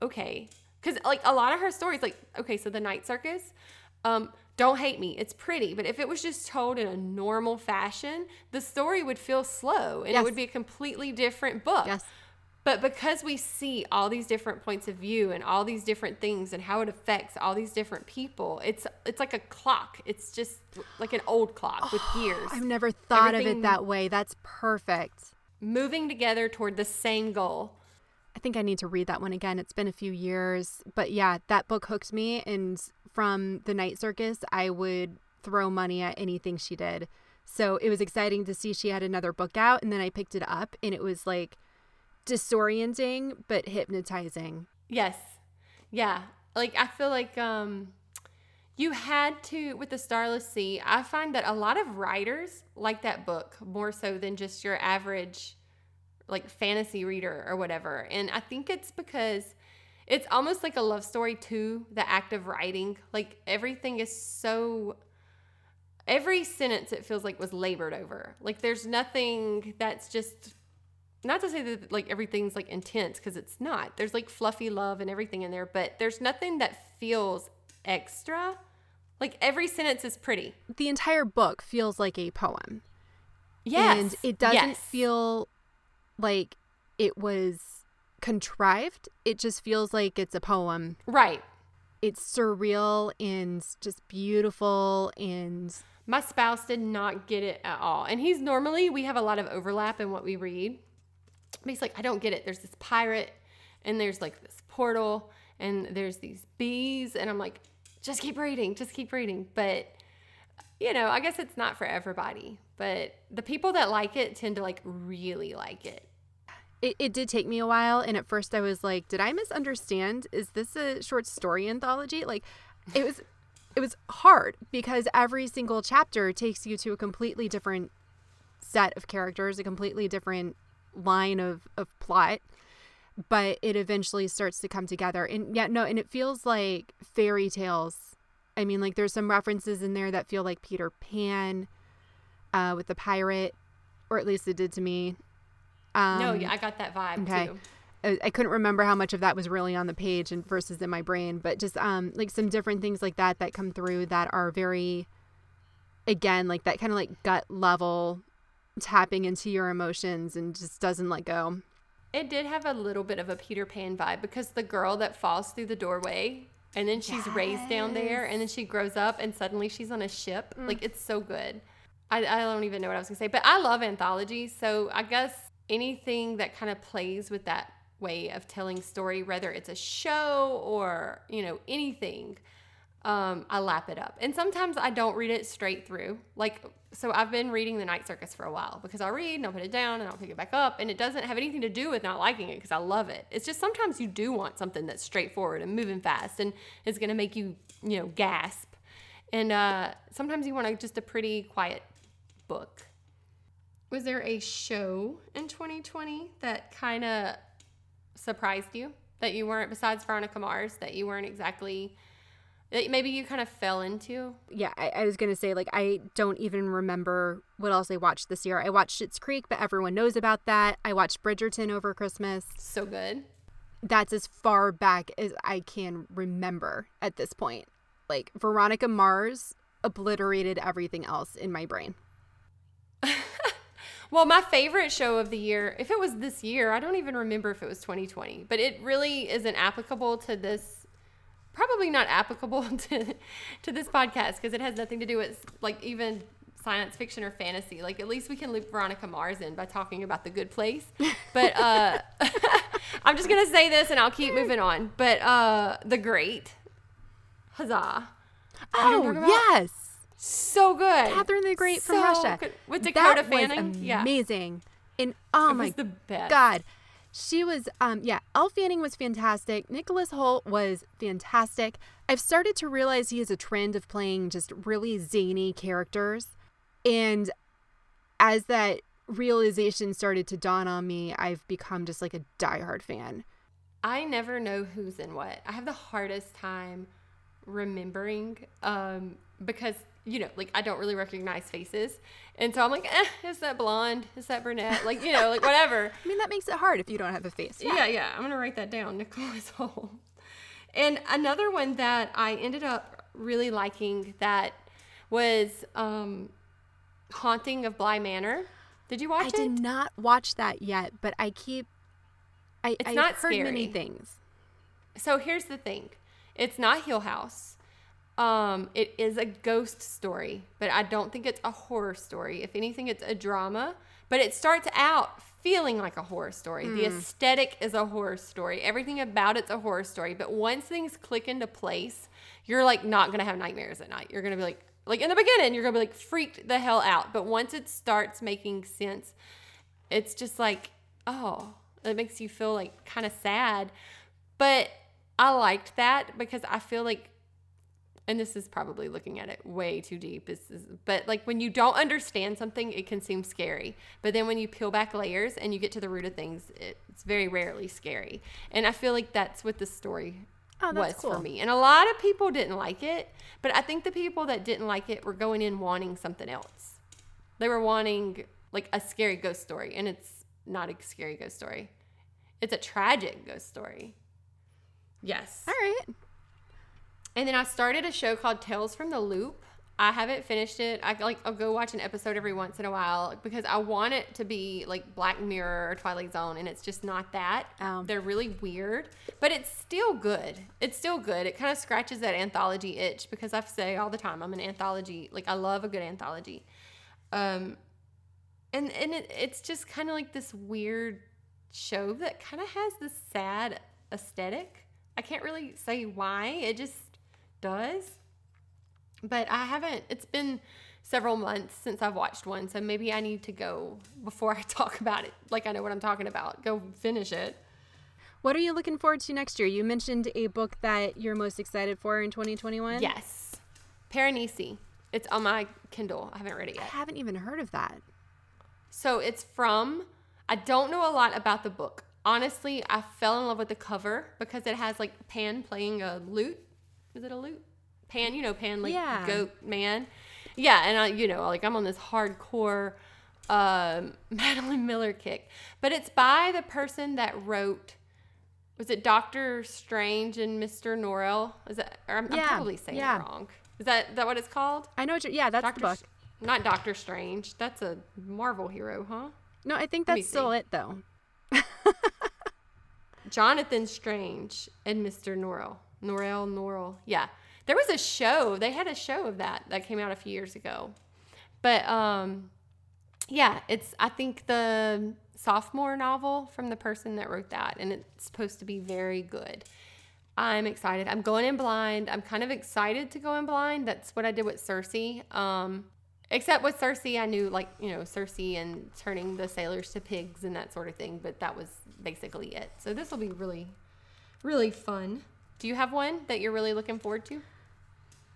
okay. Because, like, a lot of her stories, like, okay, so the night circus, um, don't hate me. It's pretty, but if it was just told in a normal fashion, the story would feel slow and Yes. it would be a completely different book. Yes. But because we see all these different points of view and all these different things and how it affects all these different people, it's it's like a clock. It's just like an old clock with gears I've never thought of it that way. That's perfect. moving together toward the same goal. I think I need to read that one again. It's been a few years, but yeah, that book hooked me. And from the night circus, I would throw money at anything she did. So it was exciting to see she had another book out, and then I picked it up, and it was like disorienting but hypnotizing. Yes. Yeah. Like I feel like um you had to with the Starless Sea, I find that a lot of writers like that book more so than just your average like fantasy reader or whatever. And I think it's because it's almost like a love story to the act of writing. Like everything is so every sentence it feels like was labored over. Like there's nothing that's just not to say that like everything's like intense because it's not. There's like fluffy love and everything in there, but there's nothing that feels extra. Like every sentence is pretty. The entire book feels like a poem. Yes. And it doesn't Yes. feel like it was contrived. It just feels like it's a poem. right. It's surreal and just beautiful and My spouse did not get it at all. And he's normally, we have a lot of overlap in what we read. But he's like, I don't get it. There's this pirate, and there's like this portal, and there's these bees. And I'm like, just keep reading, just keep reading. But, you know, I guess it's not for everybody. But the people that like it tend to like really like it. It, it did take me a while and at first i was like did i misunderstand? Is this a short story anthology? Like it was it was hard because every single chapter takes you to a completely different set of characters a completely different line of, of plot but it eventually starts to come together. And yeah no and it feels like fairy tales. I mean like there's some references in there that feel like peter pan uh, with the pirate or at least it did to me um, no, yeah, I got that vibe okay. too. I, I couldn't remember how much of that was really on the page and versus in my brain, but just um like some different things like that that come through that are very again like that kind of like gut level tapping into your emotions and just doesn't let go. It did have a little bit of a Peter Pan vibe because the girl that falls through the doorway and then she's raised down there and then she grows up and suddenly she's on a ship. Like it's so good. I, I don't even know what I was gonna say, but I love anthologies. So I guess anything that kind of plays with that way of telling story, whether it's a show or you know anything, um, I lap it up. And sometimes I don't read it straight through. Like, so I've been reading The Night Circus for a while because I'll read and I'll put it down and I'll pick it back up. And it doesn't have anything to do with not liking it because I love it. It's just sometimes you do want something that's straightforward and moving fast and is going to make you, you know, gasp. And uh, sometimes you want just a pretty quiet book. Was there a show in 2020 that kind of surprised you? That you weren't, besides Veronica Mars, that you weren't exactly that maybe you kind of fell into. Yeah, I, I was gonna say like I don't even remember what else I watched this year. I watched Schitt's Creek, but everyone knows about that. I watched Bridgerton over Christmas. So good. That's as far back as I can remember at this point. Like Veronica Mars obliterated everything else in my brain. [laughs] Well, my favorite show of the year, if it was this year, I don't even remember if it was 2020, but it really isn't applicable to this. Probably not applicable [laughs] to to this podcast because it has nothing to do with like even science fiction or fantasy. Like at least we can loop Veronica Mars in by talking about the good place. But uh [laughs] I'm just gonna say this and I'll keep moving on. But uh The Great. Huzzah. You know what I'm Oh yes, So good. Catherine the Great from Russia good. With Dakota that Fanning. was yeah. amazing. And oh It my god, She was, um, yeah, Elle Fanning was fantastic. Nicholas Hoult was fantastic. I've started to realize he has a trend of playing just really zany characters. And as that realization started to dawn on me, I've become just like a diehard fan. I never know who's in what. I have the hardest time remembering um, because you know, like I don't really recognize faces, and so I'm like, eh, is that blonde? Is that brunette? Like you know, like whatever. [laughs] I mean, that makes it hard if you don't have a face. Yeah, yeah. I'm gonna write that down, [laughs] Nicholas Hoult. And another one that I ended up really liking that was um, Haunting of Bly Manor. Did you watch I it? I did not watch that yet, but I keep. I, It's I've not heard many things. So here's the thing. It's not Hill House. Um, it is a ghost story, but I don't think it's a horror story. If anything, it's a drama. But it starts out feeling like a horror story. The aesthetic is a horror story. Everything about it's a horror story. But once things click into place, you're like not gonna have nightmares at night. You're gonna be like like in the beginning, you're gonna be like freaked the hell out. But once it starts making sense, it's just like, oh, it makes you feel like kind of sad. But I liked that because I feel like, and this is probably looking at it way too deep, is, is- but like when you don't understand something, it can seem scary. But then when you peel back layers and you get to the root of things, it's very rarely scary. And I feel like that's what this story Oh, was that's for me. And a lot of people didn't like it, but I think the people that didn't like it were going in wanting something else. They were wanting like a scary ghost story, and it's not a scary ghost story. It's a tragic ghost story. Yes. All right. And then I started a show called Tales from the Loop. I haven't finished it. I like I'll go watch an episode every once in a while because I want it to be like Black Mirror or Twilight Zone, and it's just not that. Oh. They're really weird, but it's still good. It's still good. It kind of scratches that anthology itch because I say all the time I'm an anthology. Like I love a good anthology. Um, and and it, it's just kind of like this weird show that kind of has this sad aesthetic. I can't really say why. It just does. But I haven't. It's been several months since I've watched one, so maybe I need to go before I [laughs] talk about it. Like I know what I'm talking about. Go finish it. What are you looking forward to next year? You mentioned a book that you're most excited for in 2021. Yes, Piranesi. It's on my Kindle. I haven't read it yet. I haven't even heard of that. So it's from, I don't know a lot about the book. Honestly, I fell in love with the cover because it has like Pan playing a lute. Is it a lute? Pan, you know, Pan, like Yeah. goat man. Yeah, and I, you know, like I'm on this hardcore um, [laughs] Madeline Miller kick. But it's by the person that wrote, was it Doctor Strange and Mr. Norrell? Is that, or I'm, I'm probably saying yeah. it wrong. Is that, that what it's called? I know. What you're, yeah, that's Doctor, the book. not Doctor Strange. That's a Marvel hero, huh? No, I think that's still see. it though. [laughs] Jonathan Strange and Mr. Norrell. Norrell, Norrell. Yeah. There was a show. They had a show of that that came out a few years ago. But um yeah, it's I think the sophomore novel from the person that wrote that and it's supposed to be very good. I'm excited. I'm going in blind. I'm kind of excited to go in blind. That's what I did with Circe. Um except with Circe, I knew like, you know, Circe and turning the sailors to pigs and that sort of thing, but that was basically it. So this will be really really fun. Do you have one that you're really looking forward to?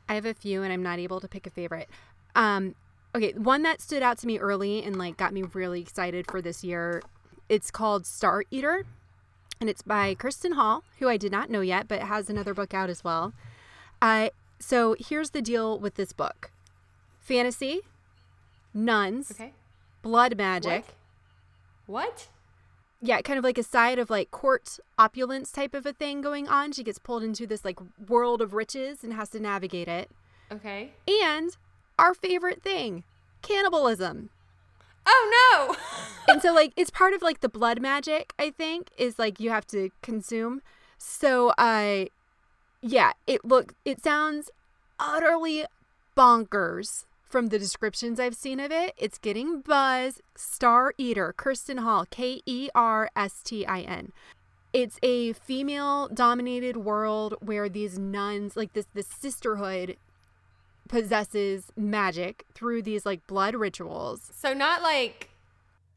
I have a few, and I'm not able to pick a favorite. Um, okay, one that stood out to me early and like got me really excited for this year. It's called Star Eater, and it's by Kerstin Hall, who I did not know yet, but has another book out as well. Uh, so here's the deal with this book: fantasy, nuns, Okay. blood magic. What? Yeah, kind of like a side of like court opulence type of a thing going on. She gets pulled into this like world of riches and has to navigate it. Okay. And our favorite thing, cannibalism. Oh no. [laughs] And so like it's part of like the blood magic, I think, is like you have to consume. So uh yeah, it look it sounds utterly bonkers from the descriptions I've seen of it. It's getting buzz. Star Eater, Kerstin Hall, K E R S T I N. It's a female dominated world where these nuns, like this this sisterhood possesses magic through these like blood rituals. so not like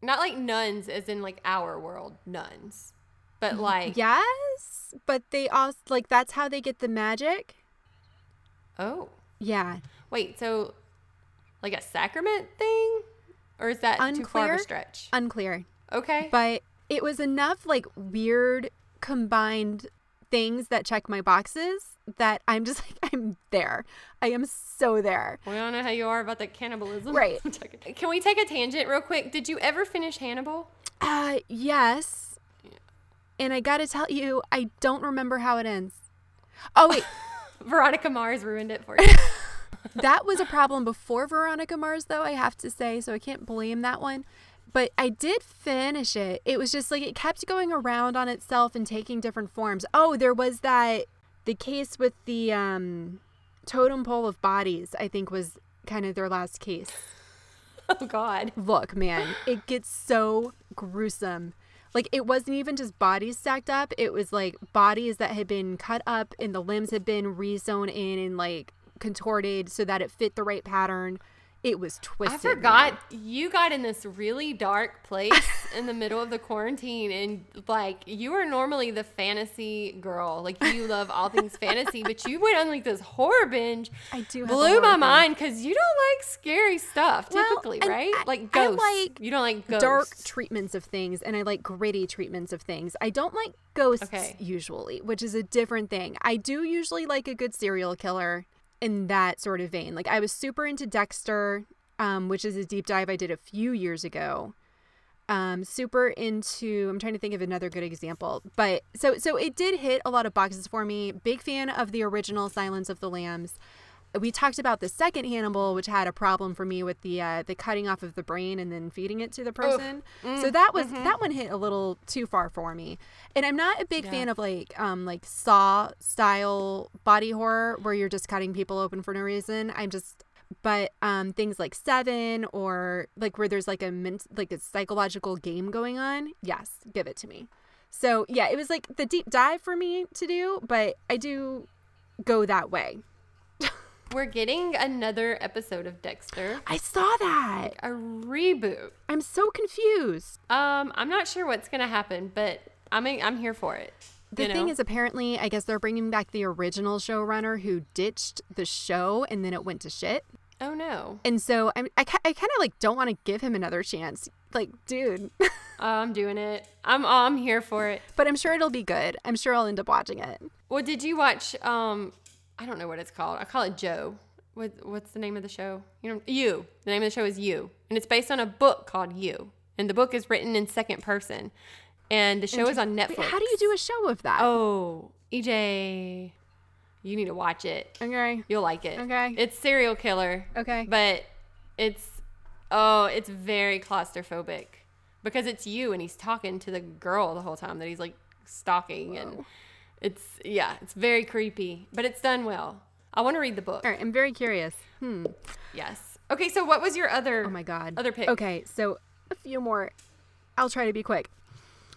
not like nuns as in like our world nuns. but like, Yes, but they also like that's how they get the magic. oh, Yeah. wait, so like a sacrament thing, or is that too far of Unclear. a stretch? Unclear. Okay, But it was enough like weird combined things that check my boxes that I'm just [laughs] like I'm there. I am so there. we don't know how you are about the cannibalism, Right. [laughs] Can we take a tangent real quick? Did you ever finish Hannibal? Uh yes. And I got to tell you, I don't remember how it ends. Oh wait, [laughs] Veronica Mars ruined it for you. That was a problem before Veronica Mars, though, I have to say, so I can't blame that one. But I did finish it. It was just like it kept going around on itself and taking different forms. Oh, there was that the case with the um, totem pole of bodies, I think was kind of their last case. [laughs] oh God. Look, man, it gets so gruesome. Like it wasn't even just bodies stacked up, it was like bodies that had been cut up and the limbs had been re-sewn in and like contorted so that it fit the right pattern. It was twisted. I forgot you got in this really dark place [laughs] in the middle of the quarantine, and like you are normally the fantasy girl, like you love all things [laughs] fantasy, but you went on like this horror binge. I do have blew my mind because you don't like scary stuff typically, and right? I- like I like you don't like ghosts. Dark treatments of things and I like gritty treatments of things. I don't like ghosts Okay. usually, which is a different thing. I do usually like a good serial killer in that sort of vein. Like I was super into Dexter, um, which is a deep dive I did a few years ago. Um, super into I'm trying to think of another good example. But so so it did hit a lot of boxes for me. Big fan of the original Silence of the Lambs. We talked about the second Hannibal, which had a problem for me with the uh, the cutting off of the brain and then feeding it to the person. so that was that one hit a little too far for me. And I'm not a big Yeah. fan of like um like Saw style body horror where you're just cutting people open for no reason. I'm just but um things like Seven or like where there's like a ment- like a psychological game going on, yes, give it to me. So yeah, it was like the deep dive for me to do, but I do go that way. We're getting another episode of Dexter, I saw that. a reboot. I'm so confused. Um, I'm not sure what's gonna happen, but I'm I'm here for it. The thing know? is, apparently, I guess they're bringing back the original showrunner who ditched the show and then it went to shit. oh no, And so I'm, I, I kind of like don't want to give him another chance. Like, dude, [laughs] I'm doing it. I'm I'm here for it. but I'm sure it'll be good. I'm sure I'll end up watching it. Well, did you watch? Um, I don't know what it's called. I call it Joe. What What's the name of the show? You know, You. The name of the show is You, and it's based on a book called You, and the book is written in second person, and the show is on Netflix. How do you do a show of that? Oh, EJ, you need to watch it. Okay. You'll like it. Okay. It's serial killer. Okay. But it's oh, it's very claustrophobic because it's you and he's talking to the girl the whole time that he's like stalking and it's yeah, it's very creepy, but it's done well. I want to read the book. All right. I'm very curious. Hmm. Yes. Okay, so what was your other Oh my God. other pick? Okay. So a few more. I'll try to be quick.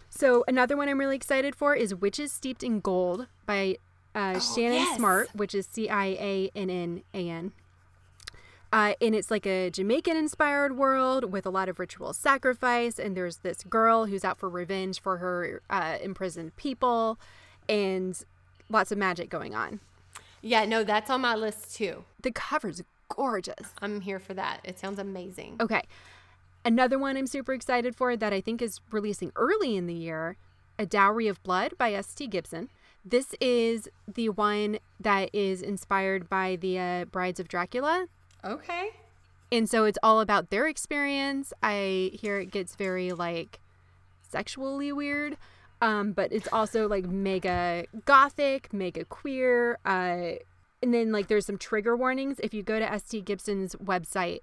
So another one I'm really excited for is Witches Steeped in Gold by uh, Ciannon yes. Smart, which is C I A N N A N. Uh, and it's like a Jamaican inspired world with a lot of ritual sacrifice. And there's this girl who's out for revenge for her uh, imprisoned people and lots of magic going on. Yeah, no, that's on my list too. The cover's gorgeous. I'm here for that. It sounds amazing. Okay. Another one I'm super excited for that I think is releasing early in the year A Dowry of Blood by S.T. Gibson. This is the one that is inspired by the uh, Brides of Dracula. Okay. And so it's all about their experience. I hear it gets very like sexually weird. Um, but it's also like mega gothic, mega queer. Uh, and then like there's some trigger warnings. If you go to ST Gibson's website,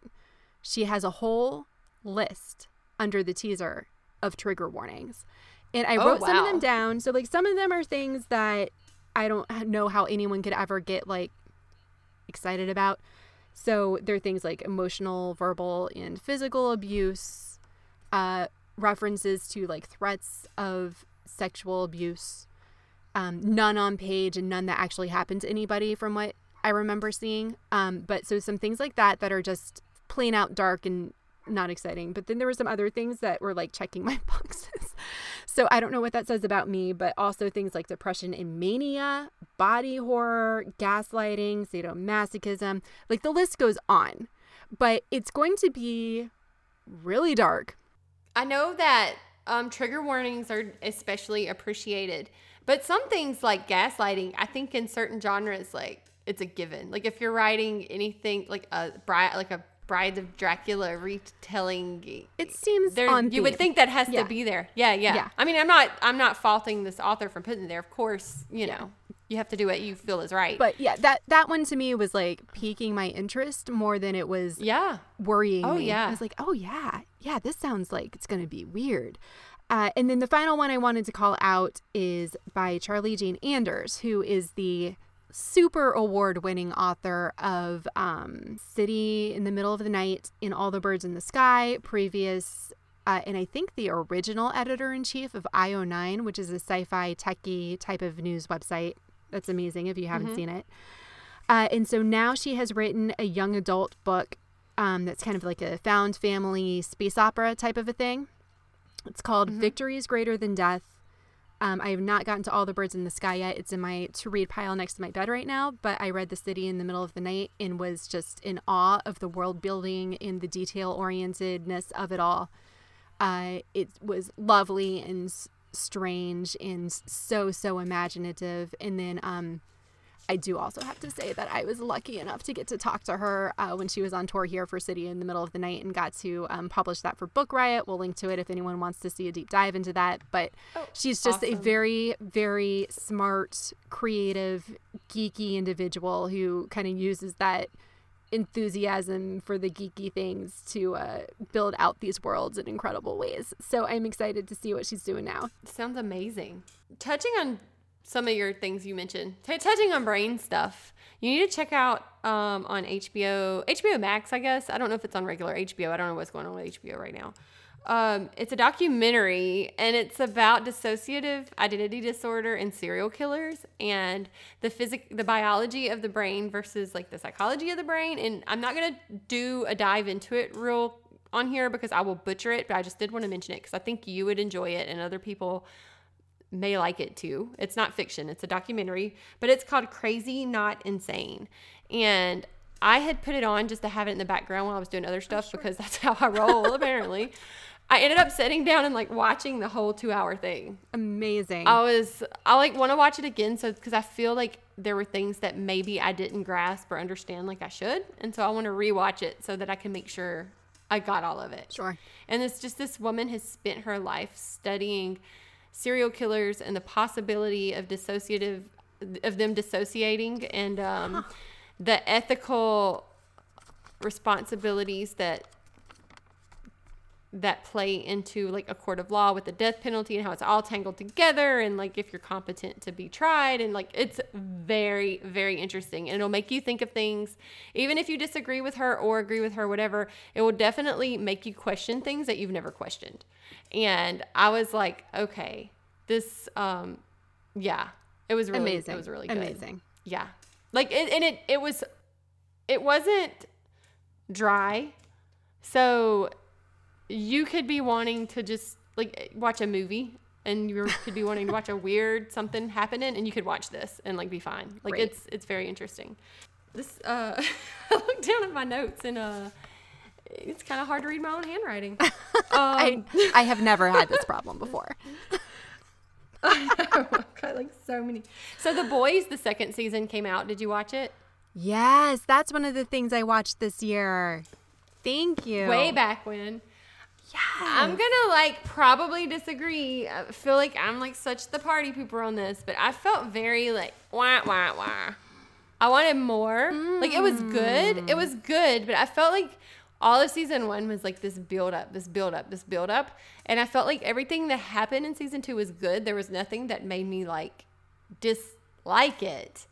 she has a whole list under the teaser of trigger warnings. And I Oh, wrote some of them down. So like some of them are things that I don't know how anyone could ever get like excited about. So there are things like emotional, verbal, and physical abuse, uh, references to like threats of sexual abuse, um, none on page and none that actually happened to anybody from what I remember seeing. Um, but so some things like that that are just plain out dark and not exciting. But then there were some other things that were like checking [laughs] my boxes. So I don't know what that says about me, but also things like depression and mania, body horror, gaslighting, sadomasochism, like the list goes on. But it's going to be really dark. I know that um, trigger warnings are especially appreciated, but some things like gaslighting, I think in certain genres, like it's a given. Like if you're writing anything like a bride, like a Bride of Dracula retelling, It seems there on you would think that has Yeah. to be there. Yeah, yeah, Yeah. I mean, I'm not, I'm not faulting this author for putting it there. Of course, you know, you have to do what you feel is right. But yeah, that that one to me was like piquing my interest more than it was yeah, worrying Oh, me. yeah. I was like, oh yeah, yeah, this sounds like it's gonna be weird. Uh, and then the final one I wanted to call out is by Charlie Jane Anders, who is the super award winning author of um, City in the Middle of the Night in All the Birds in the Sky, previous, uh, and I think the original editor in chief of IO9, which is a sci fi techie type of news website. That's amazing if you haven't seen it. Uh, and so now she has written a young adult book um, that's kind of like a found family space opera type of a thing. It's called Victory is Greater Than Death. Um, I have not gotten to All the Birds in the Sky yet. It's in my to read pile next to my bed right now, but I read The City in the Middle of the Night and was just in awe of the world building and the detail orientedness of it all. Uh, it was lovely and strange and so, so imaginative. And then um, I do also have to say that I was lucky enough to get to talk to her uh, when she was on tour here for City in the Middle of the Night and got to um, publish that for Book Riot. We'll link to it if anyone wants to see a deep dive into that. But she's just a very, very smart, creative, geeky individual who kind of uses that enthusiasm for the geeky things to uh, build out these worlds in incredible ways. So I'm excited to see what she's doing now. sounds amazing. Touching on some of your things you mentioned, t- touching on brain stuff, you need to check out um, on HBO, HBO Max, I guess. I don't know if it's on regular HBO. I don't know what's going on with HBO right now. Um, it's a documentary and it's about dissociative identity disorder and serial killers and the physic the biology of the brain versus like the psychology of the brain and I'm not going to do a dive into it real on here because I will butcher it but I just did want to mention it because I think you would enjoy it and other people may like it too. It's not fiction, it's a documentary, but it's called Crazy Not Insane. And I had put it on just to have it in the background while I was doing other stuff because that's how I roll, apparently. [laughs] I ended up sitting down and like watching the whole two hour thing. Amazing. I was, I like want to watch it again. So, because I feel like there were things that maybe I didn't grasp or understand like I should. And so I want to rewatch it so that I can make sure I got all of it. Sure. And it's just this woman has spent her life studying serial killers and the possibility of dissociative of them dissociating and um, the ethical responsibilities that that play into like a court of law with the death penalty and how it's all tangled together and like if you're competent to be tried and like it's very very interesting and it'll make you think of things. Even if you disagree with her or agree with her whatever it will definitely make you question things that you've never questioned. And i was like okay this um yeah it was really Amazing. it was really good. Amazing. yeah. Like it, and it it was it wasn't dry. So you could be wanting to just like watch a movie and you could be wanting to watch a weird [laughs] something happening and you could watch this and like be fine like Great. it's it's very interesting this uh [laughs] i looked down at my notes and uh it's kind of hard to read my own handwriting [laughs] um, I, I have never had this problem before. I got like so many so the boys the second season came out did you watch it Yes, that's one of the things I watched this year. Thank you. way back when. I'm gonna like probably disagree. I feel like I'm like such the party pooper on this, but I felt very like wah wah wah. I wanted more. Like it was good. It was mm. good, but I felt like all of season one was like this build up, this build up, this build up, and I felt like everything that happened in season two was good. There was nothing that made me like dislike it,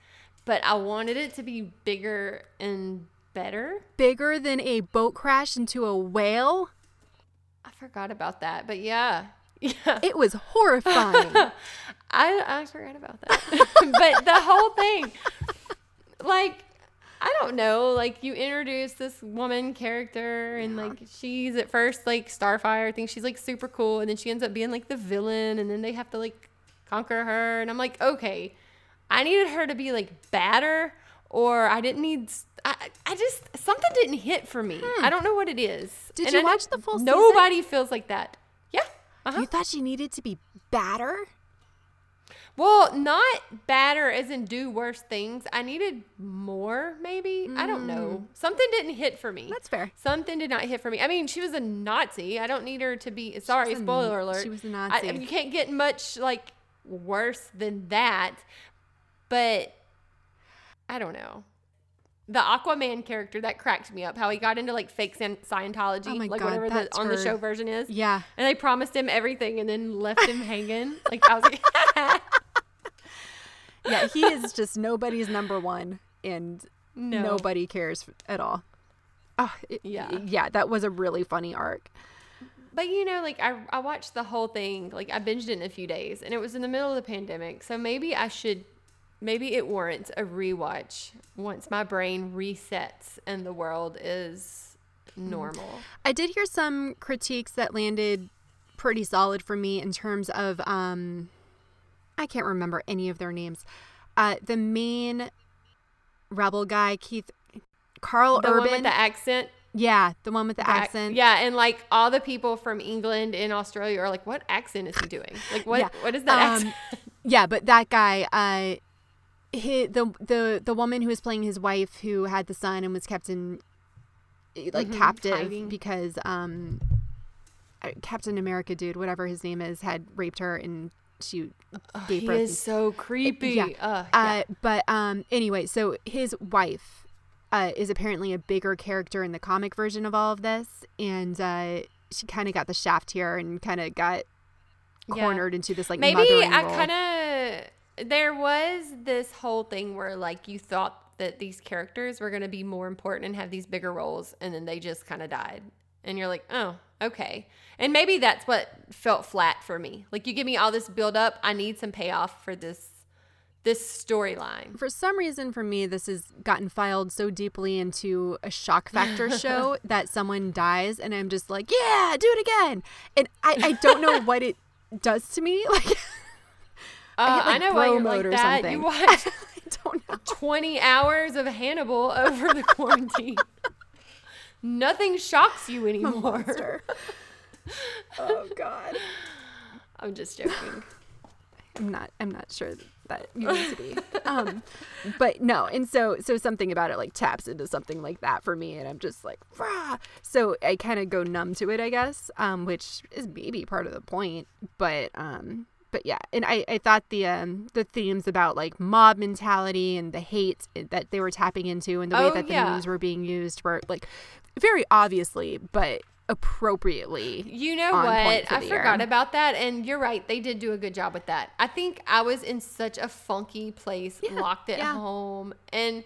but I wanted it to be bigger and better. Bigger than a boat crash into a whale. I forgot about that, but yeah, [laughs] yeah. It was horrifying. [laughs] I I forgot about that. [laughs] but the whole thing, like, I don't know. Like you introduce this woman character, and like she's at first like Starfire thinks she's like super cool, and then she ends up being like the villain, and then they have to like conquer her, and I'm like, okay, I needed her to be like badder, or I didn't need. I, I just something didn't hit for me. I don't know what it is. Hmm. Did And you I watch the full season? Nobody feels like that. Yeah. Uh-huh. You thought she needed to be badder? Well, not badder as in do worse things. I needed more, maybe. I don't know. Something didn't hit for me. Mm. That's fair. Something did not hit for me. I mean, she was a Nazi. I don't need her to be. Sorry, was a- spoiler alert. she was a Nazi. I mean, you can't get much like worse than that. But I don't know. The Aquaman character that cracked me up. How he got into like fake Sci- Scientology, Oh like God, whatever the on the show version is. Yeah. And they promised him everything and then left him hanging. [laughs] Like I was like, [laughs] Yeah, he is just nobody's number one, and No. nobody cares at all. Oh, it- Yeah. yeah, that was a really funny arc. But you know, like I, I watched the whole thing, like I binged it in a few days, and it was in the middle of the pandemic. So maybe I should, maybe it warrants a rewatch once my brain resets and the world is normal. I did hear some critiques that landed pretty solid for me in terms of um I can't remember any of their names. Uh the main rebel guy, Keith Karl The Urban. one with the accent. yeah, the one with the the ac- accent. Yeah, and like all the people from England and Australia are like, what accent is he doing? Like, what Yeah. what is that Um? [laughs] Yeah, but that guy, uh, he, the the the woman who was playing his wife, who had the son and was kept in like Mhm, captive hiding. because um, uh, Captain America dude, whatever his name is, had raped her and she gave he birth. is so creepy. yeah. Uh, Uh, but um, anyway, so his wife uh, is apparently a bigger character in the comic version of all of this, and uh, she kind of got the shaft here and kind of got Yeah. cornered into this like maybe I kind of there was this whole thing where like you thought that these characters were going to be more important and have these bigger roles and then they just kind of died. And you're like oh okay. And maybe that's what felt flat for me. Like you give me all this build up i need some payoff for this this storyline. For some reason for me this has gotten filed so deeply into a shock factor [laughs] show that someone dies and i'm just like yeah do it again. And i, I don't know what it does to me. [laughs] Like uh, hit, I, know why you're like that. Something. you watched [laughs] don't know. 20 hours of hannibal over the quarantine. [laughs] Nothing shocks you anymore. [laughs] oh god. I'm just joking. I'm not i'm not sure that you need to be. Um but no and so so something about it like taps into something like that for me and i'm just like Rah! so i kind of go numb to it i guess um which is maybe part of the point but um but yeah and i i thought the um the themes about like mob mentality and the hate that they were tapping into and the way Oh, that the yeah. memes were being used were like very obviously but appropriately You know what? for I forgot year. about that. And you're right. They did do a good job with that. I think I was in such a funky place, locked at yeah. home. And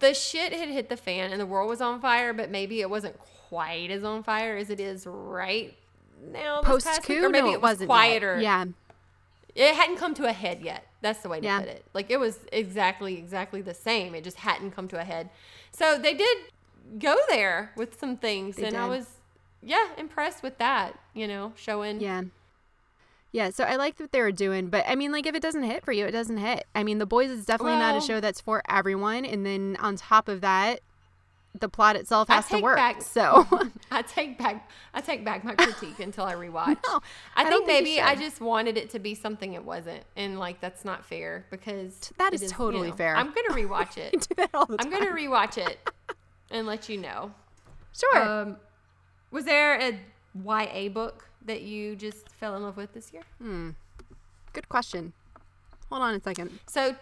the shit had hit the fan and the world was on fire, but maybe it wasn't quite as on fire as it is right now. post coup or maybe no, it was wasn't yet. quieter. yeah It hadn't come to a head yet. That's the way to Yeah. put it. Like it was exactly, exactly the same. It just hadn't come to a head. So they did go there with some things, They and I was, yeah, impressed with that. You know, showing. Yeah. Yeah, so I liked what they were doing, but I mean, like, if it doesn't hit for you, it doesn't hit. I mean, The Boys is definitely not a show that's for everyone, and then on top of that, the plot itself has to work. back- So, [laughs] I take back I take back my [laughs] critique until I rewatch. No, I, I think think maybe I just wanted it to be something it wasn't, and like that's not fair because That is you totally know, fair. I'm gonna [laughs] rewatch it. do that all the I'm gonna rewatch it and let you know. sure. Um, was there a YA book that you just fell in love with this year? Hmm. Good question. Hold on a second. So,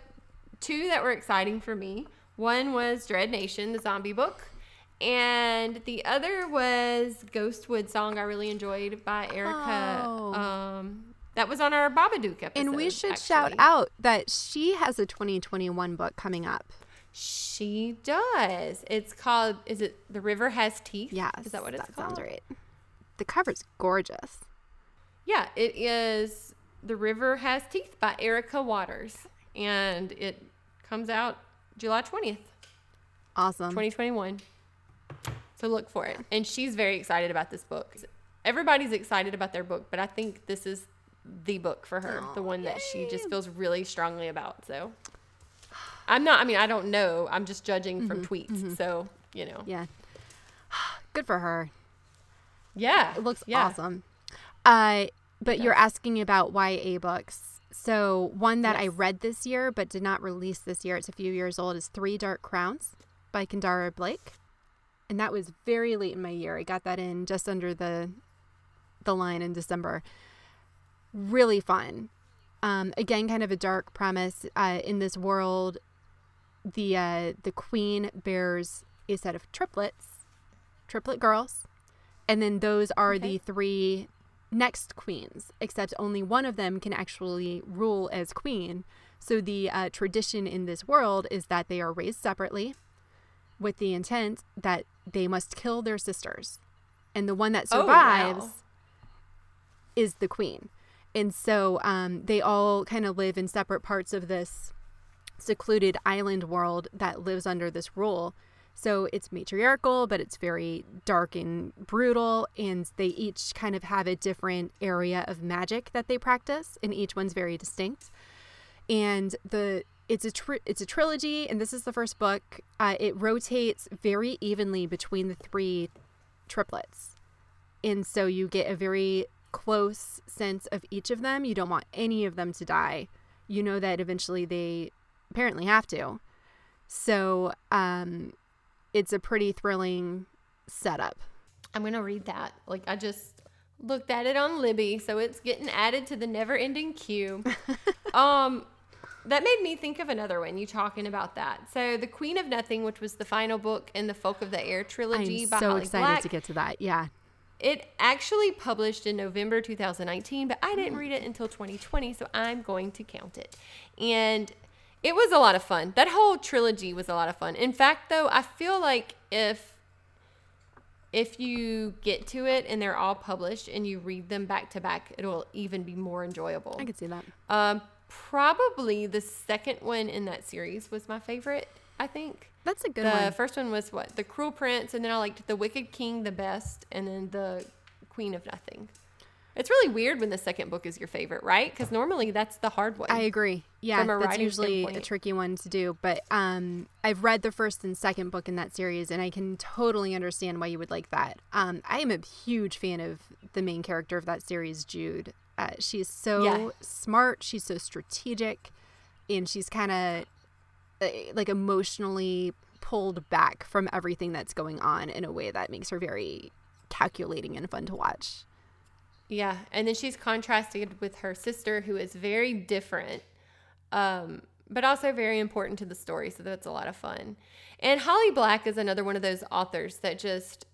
two that were exciting for me. One was Dread Nation, the zombie book, and the other was Ghostwood Song. I really enjoyed by Erica. Oh. Um, that was on our Babadook episode. And we should shout out that she has a 2021 book coming up. She does. It's called. Is it The River Has Teeth? Yes. Is that what it's that called? sounds right. The cover's gorgeous. Yeah, it is The River Has Teeth by Erica Waters. And it comes out July 20th. Awesome. 2021. So look for it. And she's very excited about this book. Everybody's excited about their book, but I think this is the book for her, the one that she just feels really strongly about. So I'm not, I mean, I don't know. I'm just judging from tweets. So, you know. Yeah. [sighs] Good for her. Yeah. It looks yeah. awesome. Uh, but you're asking about YA books. So one that I read this year but did not release this year, it's a few years old, is Three Dark Crowns by Kendare Blake. And that was very late in my year. I got that in just under the the line in December. Really fun. Um, again, kind of a dark premise. Uh, in this world, the uh, the queen bears a set of triplets, triplet girls, and then those are Okay. the three next queens. Except only one of them can actually rule as queen. So the uh, tradition in this world is that they are raised separately, with the intent that they must kill their sisters, and the one that Oh, survives wow. is the queen. And so um, they all kind of live in separate parts of this secluded island world that lives under this rule. So it's matriarchal, but it's very dark and brutal. And they each kind of have a different area of magic that they practice, and each one's very distinct. And the it's a tri- it's a trilogy, and this is the first book. Uh, it rotates very evenly between the three triplets and so you get a very close sense of each of them. You don't want any of them to die. You know that eventually they apparently have to. So um, it's a pretty thrilling setup. I'm going to read that. Like, I just looked at it on Libby, so it's getting added to the never ending queue. [laughs] um, that made me think of another one. You talking about that? So, The Queen of Nothing, which was the final book in the Folk of the Air trilogy by I'm by so Holly excited Black. to get to that. Yeah. It actually published in November 2019, but I didn't read it until 2020, so I'm going to count it. And it was a lot of fun. That whole trilogy was a lot of fun. In fact, though, I feel like if if you get to it and they're all published and you read them back to back, it'll even be more enjoyable. I could see that. Um, probably the second one in that series was my favorite. I think That's a good one. the first one was what the Cruel Prince, and then I liked the Wicked King the best, and then the Queen of Nothing. It's really weird when the second book is your favorite, right? Because normally that's the hard one. I agree. Yeah, that's usually a tricky one to do. But um, I've read the first and second book in that series, and I can totally understand why you would like that. Um, I am a huge fan of the main character of that series, Jude. Uh, she's so Yeah. smart. She's so strategic, and she's kind of uh, like emotionally pulled back from everything that's going on in a way that makes her very calculating and fun to watch. Yeah, and then she's contrasted with her sister, who is very different, um, but also very important to the story. So that's a lot of fun. And Holly Black is another one of those authors that just,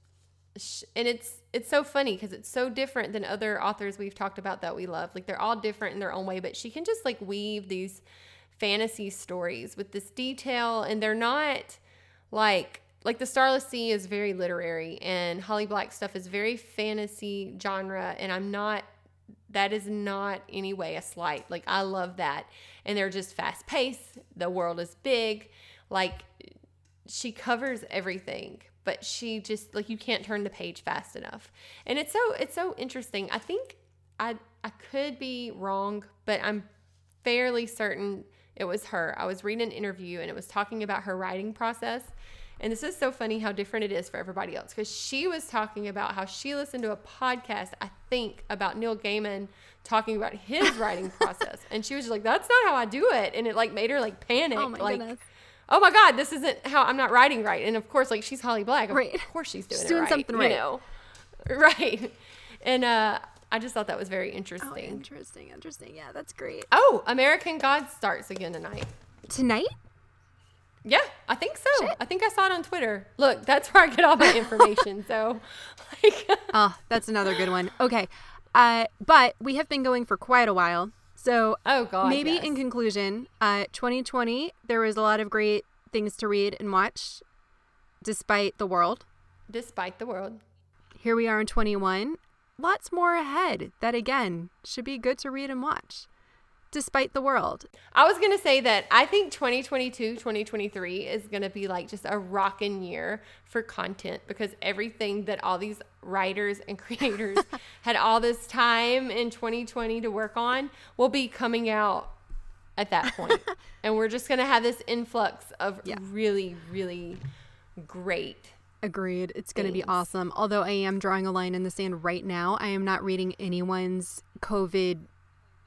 and it's it's so funny because it's so different than other authors we've talked about that we love. Like they're all different in their own way, but she can just like weave these fantasy stories with this detail, and they're not like like the starless sea is very literary and holly black stuff is very fantasy genre and i'm not that is not any way a slight. Like i love that. And they're just fast paced. The world is big. Like she covers everything but she just like you can't turn the page fast enough. And it's so it's so interesting. I think i i could be wrong but i'm fairly certain it was her. I was reading an interview and it was talking about her writing process and this is so funny how different it is for everybody else because she was talking about how she listened to a podcast i think about neil gaiman talking about his [laughs] writing process and she was just like that's not how i do it and it like made her like panic Oh my like goodness. oh my god, this isn't how I'm not writing right. And of course, like she's Holly Black. Of Right. course she's doing She's doing right, something you right. know. [laughs] Right. And uh I just thought that was very Oh, interesting. interesting, interesting. Yeah, that's great. Oh, American Gods starts again tonight. Tonight? Yeah, I think so. I think I saw it on Twitter. Look, that's where I get all my [laughs] information. so, like, Oh, [laughs] that's another good one. Okay. Uh, but we have been going for quite a while. So oh god, maybe yes. in conclusion, uh, 2020, there was a lot of great things to read and watch despite the world. despite the world. Here we are in 21. Lots more ahead that, again, should be good to read and watch. Despite the world. I was going to say that I think 2022, 2023 is going to be like just a rockin' year for content because everything that all these writers and [laughs] creators [laughs] had all this time in 2020 to work on will be coming out at that point. [laughs] and we're just going to have this influx of Yeah. really, really great. Agreed. It's going to be awesome. Although I am drawing a line in the sand right now, I am not reading anyone's COVID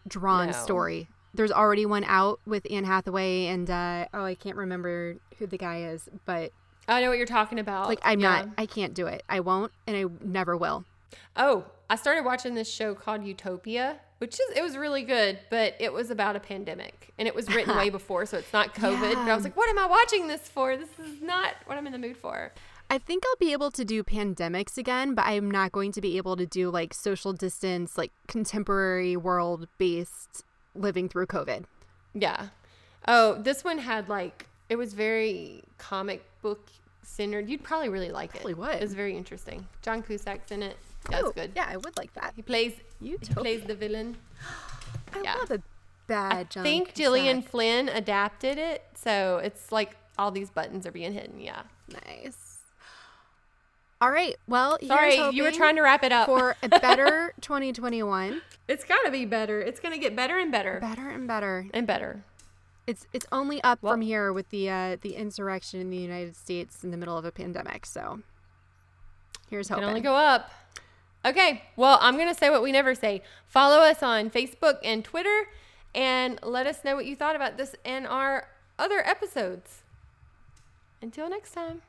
drawn No. story. There's already one out with Anne Hathaway and uh, oh, I can't remember who the guy is, but I know what you're talking about. like I'm Yeah. not, I can't do it. I won't, and I never will. Oh, I started watching this show called Utopia, which is it was really good, but it was about a pandemic and it was written [laughs] way before, so it's not COVID. But I was like, what am I watching this for? This is not what I'm in the mood for. I think I'll be able to do pandemics again, but I'm not going to be able to do like social distance, like contemporary world based living through COVID. Yeah. Oh, this one had like it was very comic book centered. You'd probably really like Probably it. would. It was very interesting. John Cusack's in it. That's Oh, good. Yeah, I would like that. He plays he plays the villain. [gasps] I yeah. love a bad I John think Gillian Flynn adapted it, so it's like all these buttons are being hidden. Yeah. Nice. All right. Well, Sorry, you were trying to wrap it up. for a better [laughs] 2021. it's got to be better. It's going to get better and better Better and better. and better. It's it's only up Well- from here with the uh, the insurrection in the United States in the middle of a pandemic. So here's Can hoping. only go up. Okay, well, I'm going to say what we never say. Follow us on Facebook and Twitter and let us know what you thought about this and our other episodes. Until next time.